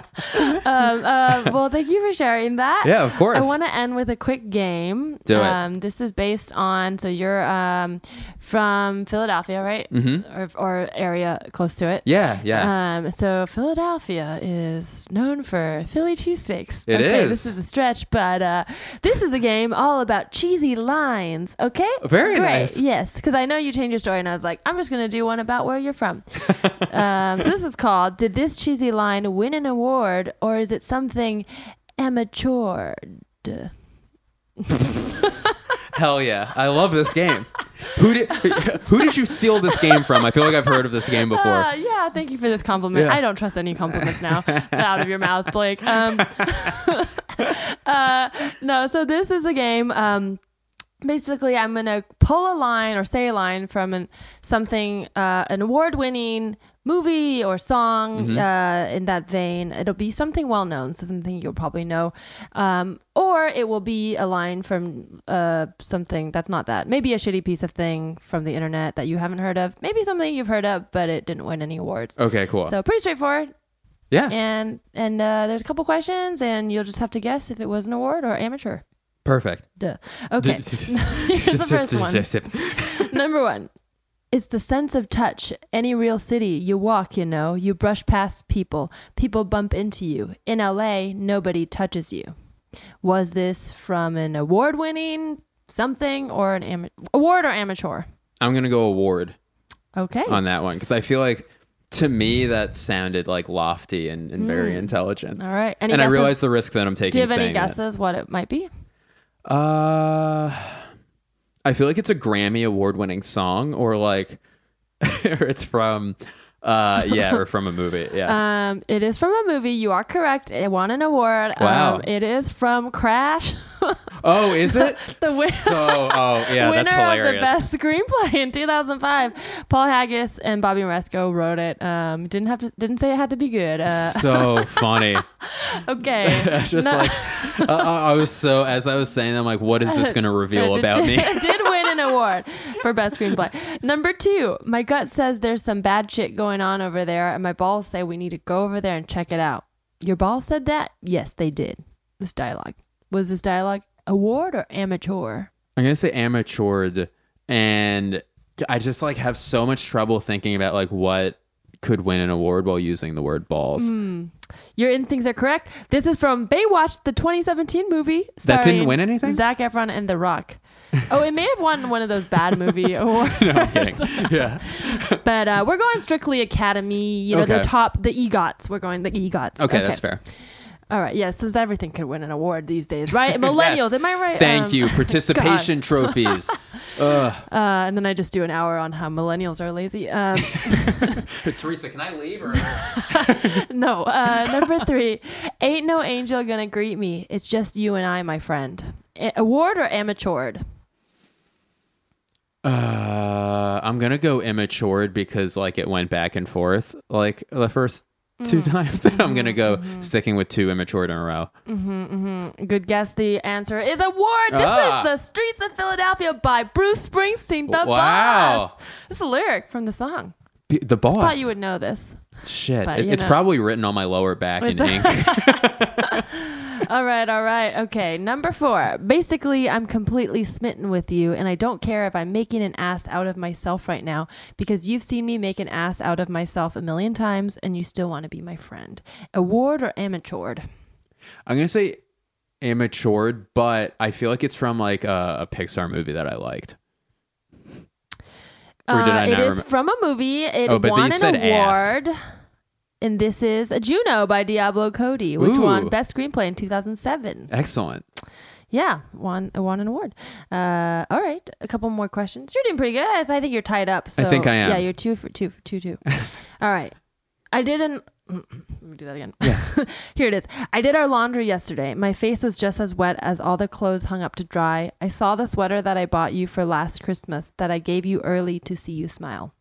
um, uh, well, thank you for sharing that. Yeah, of course. I want to end with a quick game. Do it. um, This is based on so you're um, from Philadelphia, right? Mm-hmm. Or, or area close to it. yeah, yeah. Um, so Philadelphia is known for Philly cheesesteaks. It okay, is. This is a stretch, but uh, this is a game all about cheesy lines. Okay. Very Great. nice. Yes, because I know you changed your story, and I was like, I'm just gonna do one about where you're from. um, so this is called "Did this cheesy line win an award, or is it something amateur?" Hell yeah, I love this game. Who did who did you steal this game from? I feel like I've heard of this game before. Uh, yeah, thank you for this compliment. Yeah. I don't trust any compliments now out of your mouth, Blake. Um, uh, no, so this is a game. Um, basically, I'm gonna pull a line or say a line from an, something, uh, an award-winning movie or song uh, in that vein. It'll be something well-known, so something you'll probably know, um, or it will be a line from uh, something that's not that. Maybe a shitty piece of thing from the internet that you haven't heard of. Maybe something you've heard of, but it didn't win any awards. Okay, cool. So pretty straightforward. yeah, And and uh, there's a couple questions, and you'll just have to guess if it was an award or amateur. perfect. Duh. Okay. Here's the first one. Number one. It's the sense of touch. Any real city, you walk, you know, you brush past people, people bump into you. In LA, nobody touches you. Was this from an award winning something or an ama- award or amateur? I'm gonna go award Okay. on that one because I feel like to me that sounded like lofty and, and very intelligent. All right. Any and I guesses? realize the risk that I'm taking. Do you have any saying that. guesses what it might be? Uh, I feel like it's a Grammy award winning song or like or it's from uh yeah, or from a movie. Yeah. Um, it is from a movie. You are correct. It won an award. Wow. Um, it is from Crash. oh, is it? the win- so oh yeah, winner that's of the best screenplay in 2005. Paul Haggis and Bobby Moresco wrote it. Um, didn't have to. Didn't say it had to be good. Uh, so funny. okay. Just No- like I, I was so as I was saying, I'm like, what is this going to reveal about me? It did win an award for best screenplay. Number two, my gut says there's some bad shit going on over there, and my balls say we need to go over there and check it out. Your balls said that? Yes, they did. This dialogue was this dialogue award or amateur? I'm gonna say amateured, and I just like have so much trouble thinking about like what could win an award while using the word balls. Mm. Your instincts are correct. This is from Baywatch, the 2017 movie. That didn't win anything? Zac Efron and The Rock. Oh, it may have won one of those bad movie awards. I'm yeah. But uh, we're going strictly Academy, you know, the top, the EGOTs. We're going the EGOTs. Okay, that's fair. All right. Yes, since everything could win an award these days, right? Millennials, Yes. am I right? Thank Um, you. Participation trophies. Ugh. Uh, and then I just do an hour on how millennials are lazy. Um, Teresa, can I leave? Or? no. Uh, number three, ain't no angel gonna greet me. It's just you and I, my friend. A- award or amateured? Uh, I'm gonna go immatured because like it went back and forth like the first two Mm. times, and I'm gonna go Mm-hmm. sticking with two immature in a row. Good guess. The answer is award. This Ah. is the Streets of Philadelphia by Bruce Springsteen, the Wow. boss. This is a lyric from the song. B- The boss. Thought you would know this. Shit, but, it- it's know. probably written on my lower back in ink. All right, all right. Okay, number four. Basically, I'm completely smitten with you, and I don't care if I'm making an ass out of myself right now because you've seen me make an ass out of myself a million times and you still want to be my friend. Award or amateured? I'm gonna say immatured, but I feel like it's from like a, a Pixar movie that I liked. Or did Uh, I it not is remem- from a movie. It Oh, but won you an said ass. award. And this is a Juno by Diablo Cody, which Ooh. won Best Screenplay in 2007. Excellent. Yeah, won won an award. Uh, all right, a couple more questions. You're doing pretty good. I think you're tied up. So, think I am. Yeah, you're two for two for two two. all right, I didn't. Let me do that again. Yeah. Here it is. I did our laundry yesterday. My face was just as wet as all the clothes hung up to dry. I saw the sweater that I bought you for last Christmas that I gave you early to see you smile.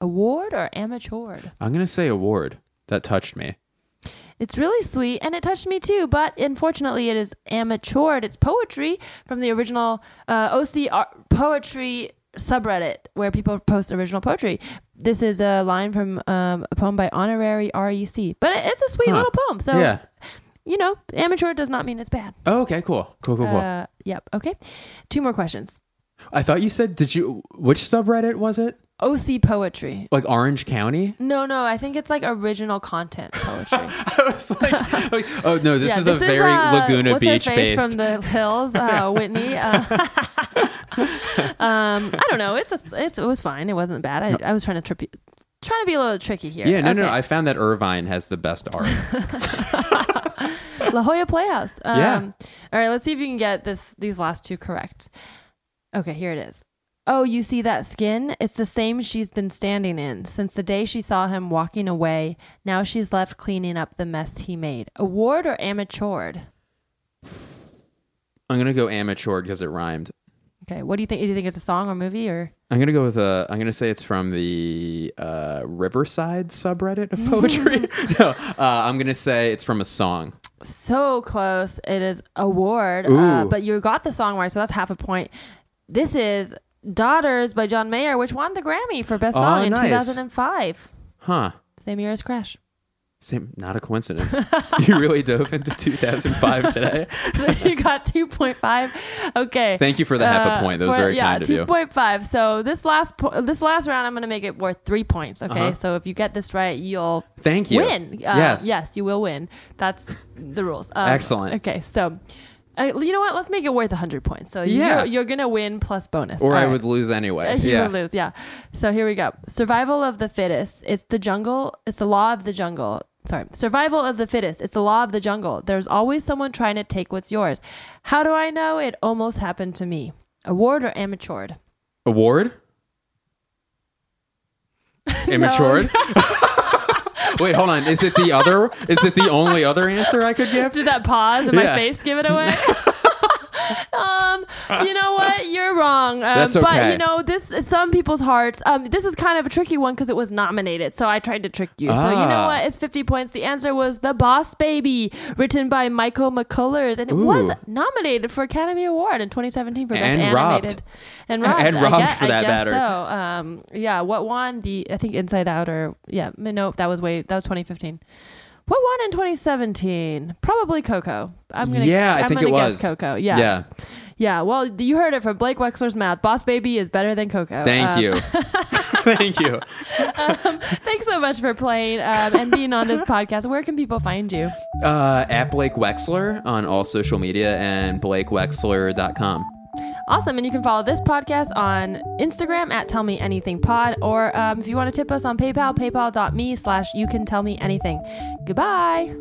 Award or amateured? I'm gonna say award. That touched me. It's really sweet and it touched me too, but unfortunately it is amateured. It's poetry from the original uh, OC poetry subreddit where people post original poetry. This is a line from um, a poem by Honorary REC, but it's a sweet Huh. little poem. So, yeah. you know, amateur does not mean it's bad. Oh, okay. Cool. Cool. Cool. Cool. Uh, yep. Okay. Two more questions. I thought you said. Did you? Which subreddit was it? OC poetry. Like Orange County? No, no, I think it's like original content poetry. I was like, like, oh no, this Yeah, is a very uh, Laguna what's her Beach face based. from the hills, uh, Whitney. Uh, um, I don't know. It's a, it's it was fine. It wasn't bad. I, I was trying to trip you, trying to be a little tricky here. yeah, no, no, Okay. I found that Irvine has the best art. La Jolla Playhouse. Um, Yeah. All right, let's see if you can get this these last two correct. Okay, here it is. Oh, you see that skin? It's the same she's been standing in since the day she saw him walking away. Now she's left cleaning up the mess he made. Award or amateured? I'm gonna go amateur because it rhymed. Okay, what do you think? Do you think it's a song or movie or? I'm gonna go with a. I'm gonna say it's from the uh, Riverside subreddit of poetry. no, uh, I'm gonna say it's from a song. So close. It is award, uh, but you got the song right, so that's half a point. This is Daughters by John Mayer, which won the Grammy for Best Oh, Song in nice. 2005. Huh? Same year as Crash. Same. Not a coincidence. you really dove into 2005 today. So you got 2.5. Okay. Thank you for the half a Uh, point. That was for- very yeah, kind of you. 2.5. So this last po- this last round, I'm going to make it worth three points. Okay. Uh-huh. So if you get this right, you'll Thank you. win. Uh, yes. Yes, you will win. That's the rules. Um, Excellent. Okay. So. Uh, you know what? Let's make it worth 100 points. So Yeah. you're, you're going to win plus bonus. Or All I right. would lose anyway. You yeah. will lose, yeah. So here we go. Survival of the fittest. It's the jungle. It's the law of the jungle. Sorry. Survival of the fittest. It's the law of the jungle. There's always someone trying to take what's yours. How do I know? It almost happened to me. Award or amateured? Award? Immatured? Wait, hold on. Is it the other? Is it the only other answer I could give? Did that pause and my Yeah. face give it away? um, you know what? You're wrong. Um, That's But you know, this some people's hearts. Um, this is kind of a tricky one because it was nominated. So I tried to trick you. So you know Ah. what? It's 50 points. The answer was "The Boss Baby," written by Michael McCullers, and it was nominated for Academy Award in 2017 for best And robbed. animated. And robbed. And robbed guess, for that matter. So um, yeah, what won the? I think Inside Out or yeah, nope. That was way. That was 2015. What won in 2017? Probably Coco. I'm gonna. Yeah, I I'm think it was. Coco. Yeah. Yeah. Yeah. Well, you heard it from Blake Wexler's mouth. Boss Baby is better than Coco. Thank Um, you. Thank you. Thanks so much for playing um, and being on this podcast. Where can people find you? Uh, at Blake Wexler on all social media and blakewexler.com. Awesome. And you can follow this podcast on Instagram at Tell Me Anything Pod. Or um, if you want to tip us on PayPal, paypal.me slash you can tell me anything. Goodbye.